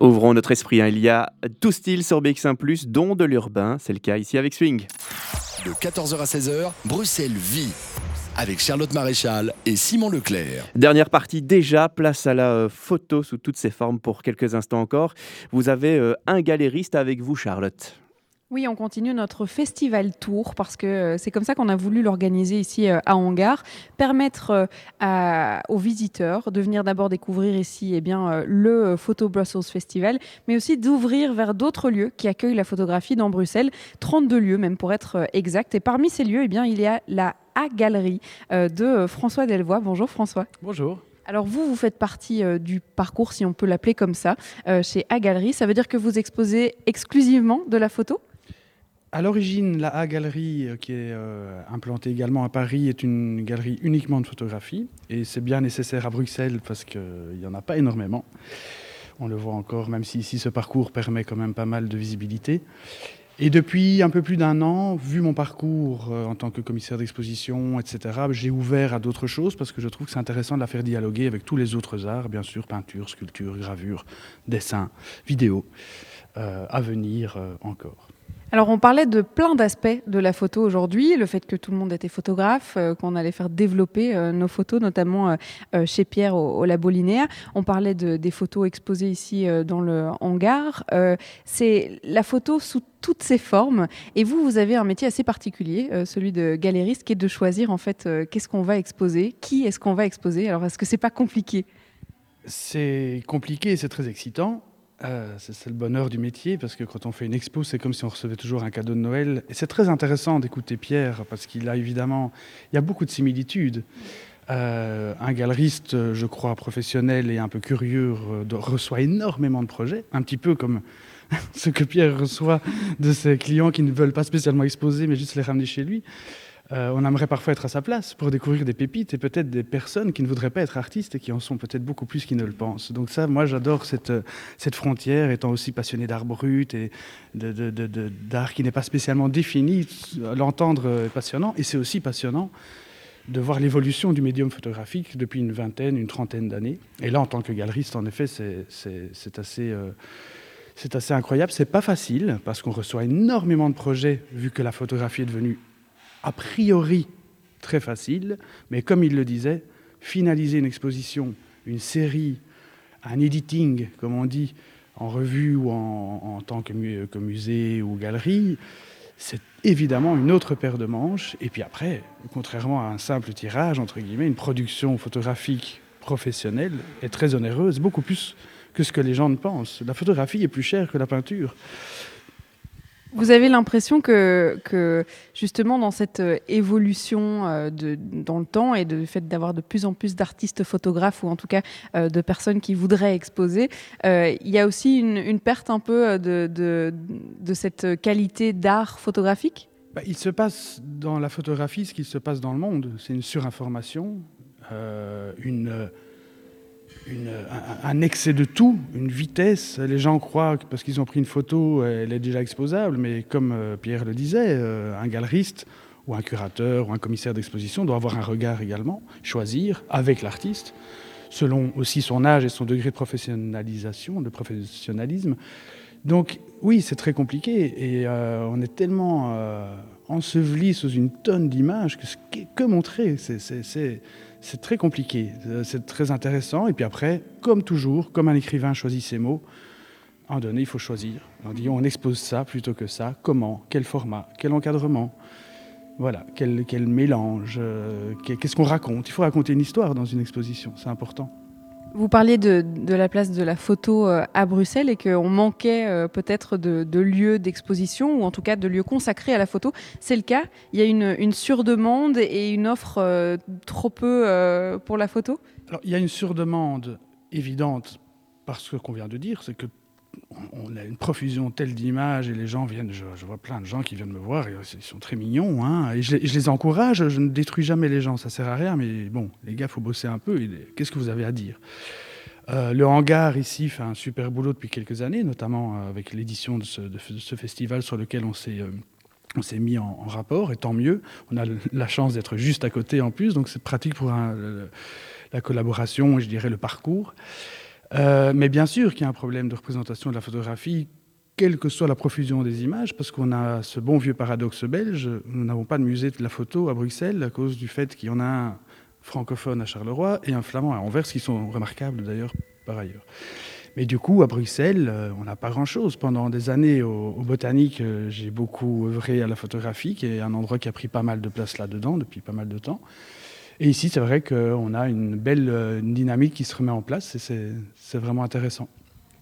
Ouvrons notre esprit, hein. il y a tout style sur BX1+, dont de l'urbain, c'est le cas ici avec Swing. De 14h à 16h, Bruxelles vit avec Charlotte Maréchal et Simon Leclerc. Dernière partie déjà, place à la euh, photo sous toutes ses formes pour quelques instants encore. Vous avez euh, un galériste avec vous, Charlotte. Oui, on continue notre festival tour parce que euh, c'est comme ça qu'on a voulu l'organiser ici euh, à Hangar, permettre euh, à, aux visiteurs de venir d'abord découvrir ici eh bien, le Photo Brussels Festival, mais aussi d'ouvrir vers d'autres lieux qui accueillent la photographie dans Bruxelles, 32 lieux même pour être exact. Et parmi ces lieux, eh bien, il y a la A-Galerie de François Delvoye. Bonjour François. Bonjour. Alors vous, vous faites partie du parcours, si on peut l'appeler comme ça, chez A-Galerie. Ça veut dire que vous exposez exclusivement de la photo? À l'origine, la A-Galerie, euh, qui est euh, implantée également à Paris, est une galerie uniquement de photographie. Et c'est bien nécessaire à Bruxelles parce qu'il n'y en a pas énormément. On le voit encore, même si ici ce parcours permet quand même pas mal de visibilité. Et depuis un peu plus d'un an, vu mon parcours euh, en tant que commissaire d'exposition, etc., j'ai ouvert à d'autres choses parce que je trouve que c'est intéressant de la faire dialoguer avec tous les autres arts, bien sûr, peinture, sculpture, gravure, dessin, vidéo, à venir encore. Alors on parlait de plein d'aspects de la photo aujourd'hui, le fait que tout le monde était photographe, euh, qu'on allait faire développer euh, nos photos, notamment euh, chez Pierre au, Labo Linéaire. On parlait de, des photos exposées ici dans le hangar. C'est la photo sous toutes ses formes. Et vous, vous avez un métier assez particulier, celui de galériste, qui est de choisir en fait qu'est-ce qu'on va exposer, qui est-ce qu'on va exposer. Alors est-ce que c'est pas compliqué? C'est compliqué, c'est très excitant. Euh, c'est le bonheur du métier parce que quand on fait une expo, c'est comme si on recevait toujours un cadeau de Noël. Et c'est très intéressant d'écouter Pierre parce qu'il a évidemment, il y a beaucoup de similitudes. Euh, un galeriste, je crois, professionnel et un peu curieux, reçoit énormément de projets, un petit peu comme ce que Pierre reçoit de ses clients qui ne veulent pas spécialement exposer, mais juste les ramener chez lui. Euh, on aimerait parfois être à sa place pour découvrir des pépites et peut-être des personnes qui ne voudraient pas être artistes et qui en sont peut-être beaucoup plus qu'ils ne le pensent. Donc ça, moi, j'adore cette, cette frontière, étant aussi passionné d'art brut et d'art qui n'est pas spécialement défini. L'entendre est passionnant et c'est aussi passionnant de voir l'évolution du médium photographique depuis une vingtaine, une trentaine d'années. Et là, en tant que galeriste, en effet, c'est assez... Euh, c'est assez incroyable, c'est pas facile parce qu'on reçoit énormément de projets vu que la photographie est devenue a priori très facile, mais comme il le disait, finaliser une exposition, une série, un editing, comme on dit, en revue ou en, tant que, musée ou galerie, c'est évidemment une autre paire de manches. Et puis après, contrairement à un simple tirage, entre guillemets, une production photographique professionnelle est très onéreuse, beaucoup plus que ce que les gens ne pensent. La photographie est plus chère que la peinture. Vous avez l'impression que, justement dans cette euh, évolution euh, dans le temps et le fait d'avoir de plus en plus d'artistes photographes ou en tout cas euh, de personnes qui voudraient exposer, il y a aussi une, perte un peu de cette qualité d'art photographique? Bah, Il se passe dans la photographie ce qu'il se passe dans le monde. C'est une surinformation, une un, excès de tout, une vitesse. Les gens croient que parce qu'ils ont pris une photo, elle est déjà exposable, mais comme euh, Pierre le disait, euh, un galeriste ou un curateur ou un commissaire d'exposition doit avoir un regard également, choisir avec l'artiste, selon aussi son âge et son degré de professionnalisation, de professionnalisme. Donc oui, c'est très compliqué et euh, on est tellement enseveli sous une tonne d'images que, que montrer, c'est très compliqué, euh, c'est très intéressant. Et puis après, comme toujours, comme un écrivain choisit ses mots, à un donné, il faut choisir. On dit on expose ça plutôt que ça. Comment? Quel format? Quel encadrement? Voilà, quel, quel mélange? Euh, Qu'est-ce qu'on raconte? Il faut raconter une histoire dans une exposition, c'est important. Vous parliez de, la place de la photo euh, à Bruxelles et qu'on manquait euh, peut-être de, lieux d'exposition ou en tout cas de lieux consacrés à la photo. C'est le cas? Il y a une, surdemande et une offre euh, trop peu pour la photo? Alors, Il y a une surdemande évidente parce que ce qu'on vient de dire, c'est que on a une profusion telle d'images et les gens viennent, je, vois plein de gens qui viennent me voir, et ils sont très mignons, hein, et je, les encourage, je ne détruis jamais les gens, ça sert à rien, mais bon, les gars, faut bosser un peu, qu'est-ce que vous avez à dire? Euh, le hangar ici fait un super boulot depuis quelques années, notamment euh, avec l'édition de, ce, festival sur lequel on s'est mis en, rapport, et tant mieux. On a la chance d'être juste à côté en plus, donc c'est pratique pour la collaboration et je dirais le parcours. Euh, mais bien sûr qu'il y a un problème de représentation de la photographie, quelle que soit la profusion des images, parce qu'on a ce bon vieux paradoxe belge, nous n'avons pas de musée de la photo à Bruxelles à cause du fait qu'il y en a un francophone à Charleroi et un flamand à Anvers, qui sont remarquables d'ailleurs par ailleurs. Mais du coup, à Bruxelles, euh, on n'a pas grand-chose. Pendant des années, au, Botanique, euh, j'ai beaucoup œuvré à la photographie, qui est un endroit qui a pris pas mal de place là-dedans depuis pas mal de temps. Et ici, c'est vrai qu'on a une belle euh, dynamique qui se remet en place et c'est vraiment intéressant.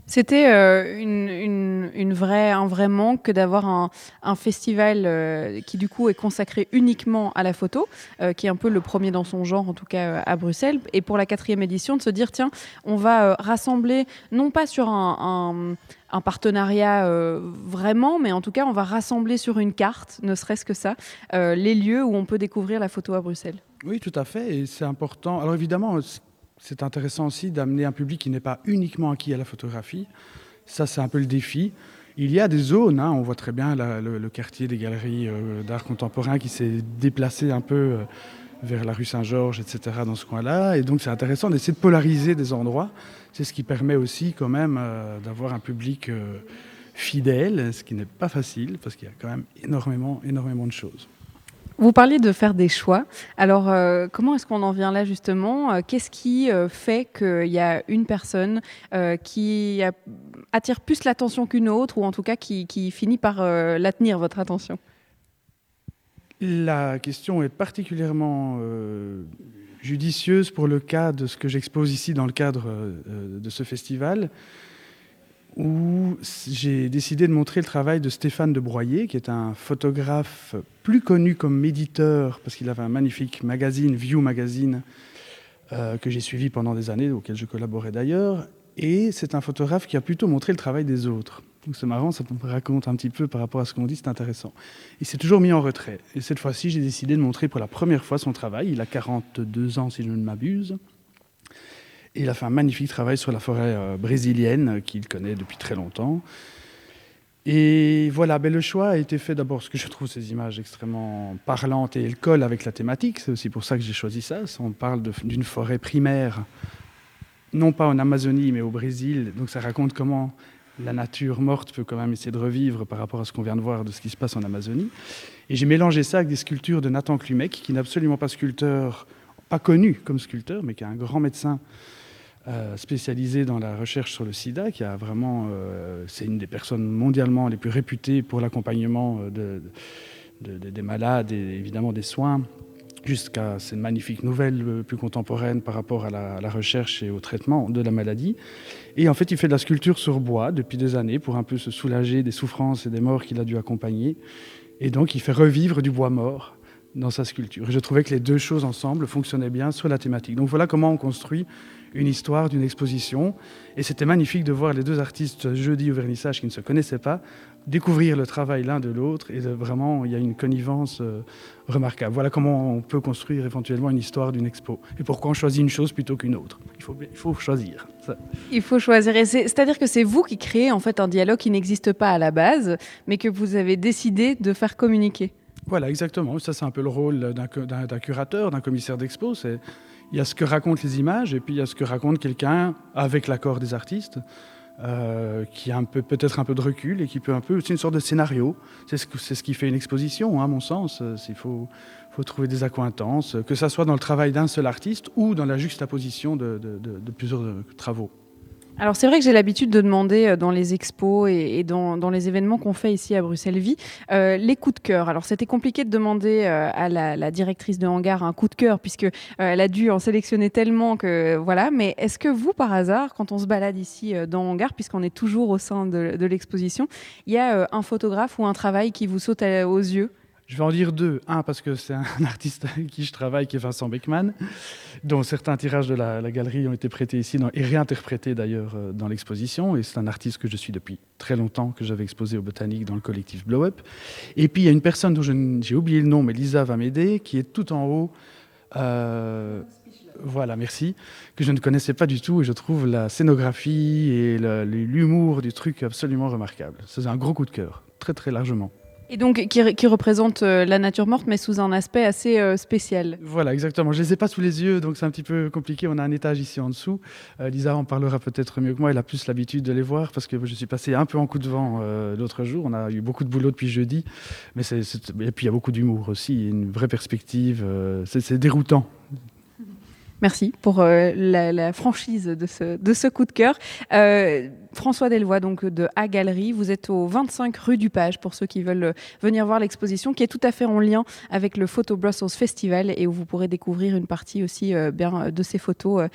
C'était euh, une, vraie, un vrai manque que d'avoir un, festival euh, qui du coup est consacré uniquement à la photo, qui est un peu le premier dans son genre en tout cas à Bruxelles. Et pour la quatrième édition, de se dire tiens, on va rassembler non pas sur un, un partenariat vraiment, mais en tout cas on va rassembler sur une carte, ne serait-ce que ça, les lieux où on peut découvrir la photo à Bruxelles. Oui, tout à fait, et c'est important. Alors évidemment, c'est intéressant aussi d'amener un public qui n'est pas uniquement acquis à la photographie. Ça, c'est un peu le défi. Il y a des zones, hein, on voit très bien le, quartier des galeries euh, d'art contemporain qui s'est déplacé un peu euh, vers la rue Saint-Georges, etc., dans ce coin-là. Et donc, c'est intéressant d'essayer de polariser des endroits. C'est ce qui permet aussi, quand même, euh, d'avoir un public fidèle, ce qui n'est pas facile, parce qu'il y a quand même énormément, énormément de choses. Vous parliez de faire des choix. Alors, euh, comment est-ce qu'on en vient là justement? Euh, Qu'est-ce qui euh, fait qu'il y a une personne qui attire plus l'attention qu'une autre, ou en tout cas qui, finit par la tenir, votre attention? La question est particulièrement judicieuse pour le cas de ce que j'expose ici dans le cadre de ce festival où j'ai décidé de montrer le travail de Stéphane de Broyer, qui est un photographe plus connu comme méditeur, parce qu'il avait un magnifique magazine, View Magazine, euh, que j'ai suivi pendant des années, auquel je collaborais d'ailleurs. Et c'est un photographe qui a plutôt montré le travail des autres. Donc c'est marrant, ça me raconte un petit peu par rapport à ce qu'on dit, c'est intéressant. Il s'est toujours mis en retrait. Et cette fois-ci, j'ai décidé de montrer pour la première fois son travail. Il a 42 ans, si je ne m'abuse il a fait un magnifique travail sur la forêt euh, brésilienne qu'il connaît depuis très longtemps. Et voilà, ben le choix a été fait d'abord parce que je trouve ces images extrêmement parlantes et elles collent avec la thématique. C'est aussi pour ça que j'ai choisi ça. On parle d'une forêt primaire, non pas en Amazonie, mais au Brésil. Donc ça raconte comment la nature morte peut quand même essayer de revivre par rapport à ce qu'on vient de voir de ce qui se passe en Amazonie. Et j'ai mélangé ça avec des sculptures de Nathan Klumek, qui n'est absolument pas sculpteur, pas connu comme sculpteur, mais qui est un grand médecin euh, spécialisé dans la recherche sur le sida, qui a vraiment, euh, c'est une des personnes mondialement les plus réputées pour l'accompagnement euh, de, des malades et évidemment des soins, jusqu'à ces magnifiques nouvelles plus contemporaines par rapport à la, recherche et au traitement de la maladie. Et en fait, il fait de la sculpture sur bois depuis des années pour un peu se soulager des souffrances et des morts qu'il a dû accompagner. Et donc, il fait revivre du bois mort dans sa sculpture. Et je trouvais que les deux choses ensemble fonctionnaient bien sur la thématique. Donc voilà comment on construit une histoire d'une exposition. Et c'était magnifique de voir les deux artistes jeudi au vernissage qui ne se connaissaient pas découvrir le travail l'un de l'autre et vraiment il y a une connivence euh, remarquable. Voilà comment on peut construire éventuellement une histoire d'une expo et pourquoi on choisit une chose plutôt qu'une autre? Il faut, il faut choisir. Il faut choisir. C'est-à-dire que c'est vous qui créez en fait un dialogue qui n'existe pas à la base, mais que vous avez décidé de faire communiquer. Voilà, exactement. Ça, c'est un peu le rôle d'un curateur, d'un commissaire d'expo. Il y a ce que racontent les images et puis il y a ce que raconte quelqu'un avec l'accord des artistes. Euh, qui a peut-être un peu de recul et qui peut un peu. C'est une sorte de scénario. C'est ce, qui fait une exposition, hein, à mon sens. Il faut, faut, trouver des accointances, que ce soit dans le travail d'un seul artiste ou dans la juxtaposition de, de plusieurs travaux. Alors c'est vrai que j'ai l'habitude de demander euh, dans les expos et, dans, les événements qu'on fait ici à Bruxelles Vie euh, les coups de cœur. Alors c'était compliqué de demander euh, à la, directrice de hangar un coup de cœur puisque elle a dû en sélectionner tellement que voilà. Mais est-ce que vous par hasard, quand on se balade ici dans hangar, puisqu'on est toujours au sein de, de l'exposition, il y a un photographe ou un travail qui vous saute aux yeux? Je vais en dire deux. Un, parce que c'est un artiste avec qui je travaille, qui est Vincent Beckman, dont certains tirages de la, galerie ont été prêtés ici et réinterprétés d'ailleurs euh, dans l'exposition. Et c'est un artiste que je suis depuis très longtemps, que j'avais exposé au Botanique dans le collectif Blow Up. Et puis il y a une personne dont j'ai oublié le nom, mais Lisa va m'aider, qui est tout en haut. Euh, voilà, merci, que je ne connaissais pas du tout et je trouve la scénographie et l'humour du truc absolument remarquable. C'est un gros coup de cœur, très très largement. Et donc qui, qui représente la nature morte, mais sous un aspect assez spécial. Voilà, exactement. Je ne les ai pas sous les yeux, donc c'est un petit peu compliqué. On a un étage ici en dessous. Lisa en parlera peut-être mieux que moi. Elle a plus l'habitude de les voir parce que je suis passé un peu en coup de vent l'autre jour. On a eu beaucoup de boulot depuis jeudi. Mais et puis il y a beaucoup d'humour aussi, une vraie perspective. c'est déroutant Merci pour euh, la, franchise de ce, coup de cœur. Euh, François Delvoye, donc de A Galerie, vous êtes au 25 rue du Page pour ceux qui veulent euh, venir voir l'exposition qui est tout à fait en lien avec le Photo Brussels Festival et où vous pourrez découvrir une partie aussi bien de ces photos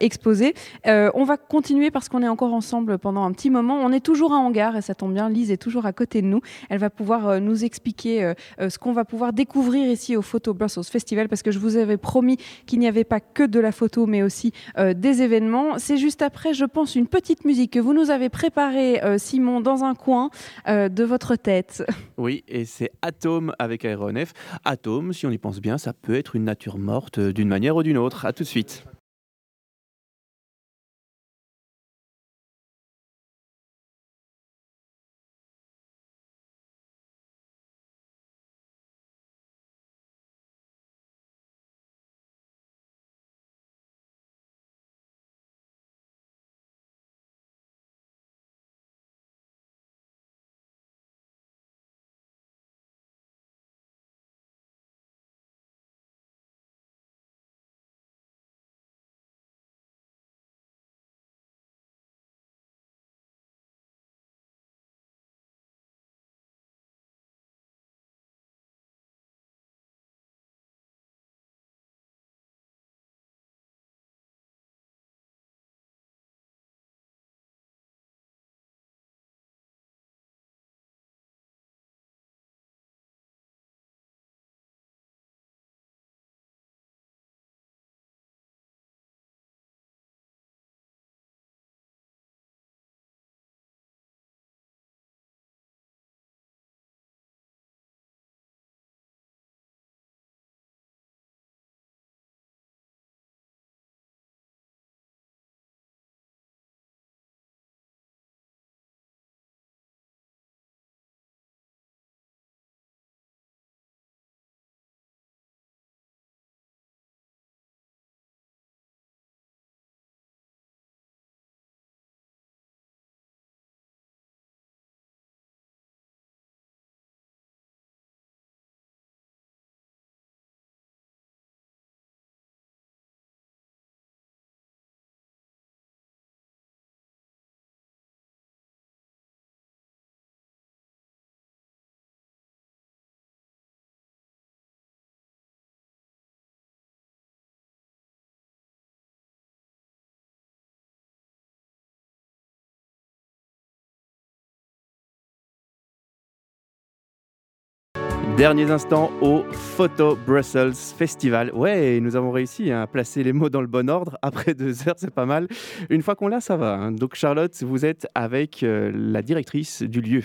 exposées. on va continuer parce qu'on est encore ensemble pendant un petit moment. On est toujours à Hangar et ça tombe bien, Lise est toujours à côté de nous. Elle va pouvoir nous expliquer ce qu'on va pouvoir découvrir ici au Photo Brussels Festival parce que je vous avais promis qu'il n'y avait pas que de la photo, mais aussi euh, des événements. C'est juste après, je pense, une petite musique que vous nous avez préparée, euh, Simon, dans un coin euh, de votre tête. Oui, et c'est Atome avec Aéronef. Atome, si on y pense bien, ça peut être une nature morte d'une manière ou d'une autre. À tout de suite. Derniers instants au Photo Brussels Festival. Ouais, nous avons réussi à placer les mots dans le bon ordre. Après deux heures, c'est pas mal. Une fois qu'on l'a, ça va. Hein. Donc Charlotte, vous êtes avec euh, la directrice du lieu.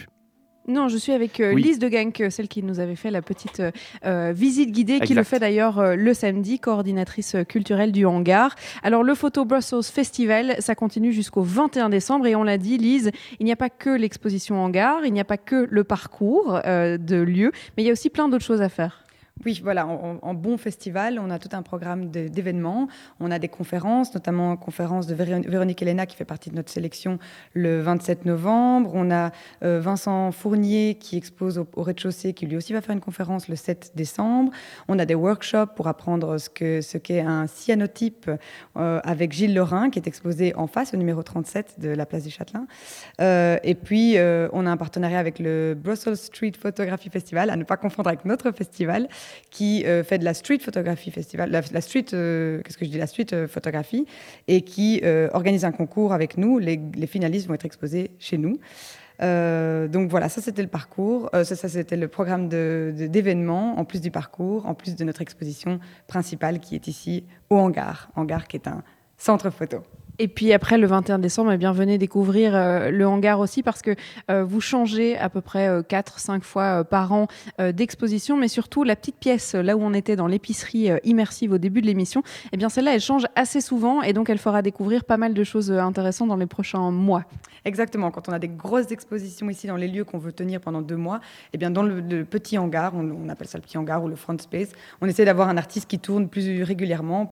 Non, je suis avec euh, Lise de Gank, celle qui nous avait fait la petite euh, euh, visite guidée, qui le fait d'ailleurs le samedi, coordinatrice culturelle du hangar. Alors le Photo Brussels Festival, ça continue jusqu'au 21 décembre et on l'a dit, Lise, il n'y a pas que l'exposition hangar, il n'y a pas que le parcours de lieu, mais il y a aussi plein d'autres choses à faire. Oui, voilà, en, bon festival, on a tout un programme d'événements. On a des conférences, notamment une conférence de Véronique Elena qui fait partie de notre sélection le 27 novembre. On a euh, Vincent Fournier qui expose au, rez-de-chaussée, qui lui aussi va faire une conférence le 7 décembre. On a des workshops pour apprendre ce qu'est un cyanotype euh, avec Gilles Lorrain qui est exposé en face au numéro 37 de la place du Châtelain. Euh, et puis, on a un partenariat avec le Brussels Street Photography Festival, à ne pas confondre avec notre festival qui euh, fait de la street photographie festival, la, street, euh, qu'est-ce que je dis, la street euh, photographie, et qui organise un concours avec nous. Les, finalistes vont être exposés chez nous. donc voilà, ça c'était le parcours, ça, ça c'était le programme d'événements, en plus du parcours, en plus de notre exposition principale qui est ici au hangar, hangar qui est un centre photo. Et puis après le 21 décembre, eh bien, venez découvrir euh, le hangar aussi parce que euh, vous changez à peu près 4-5 fois par an d'exposition, mais surtout la petite pièce là où on était dans l'épicerie immersive au début de l'émission, eh bien celle-là elle change assez souvent et donc elle fera découvrir pas mal de choses intéressantes dans les prochains mois. Exactement, quand on a des grosses expositions ici dans les lieux qu'on veut tenir pendant deux mois, eh bien dans le, petit hangar, on, appelle ça le petit hangar ou le front space, on essaie d'avoir un artiste qui tourne plus régulièrement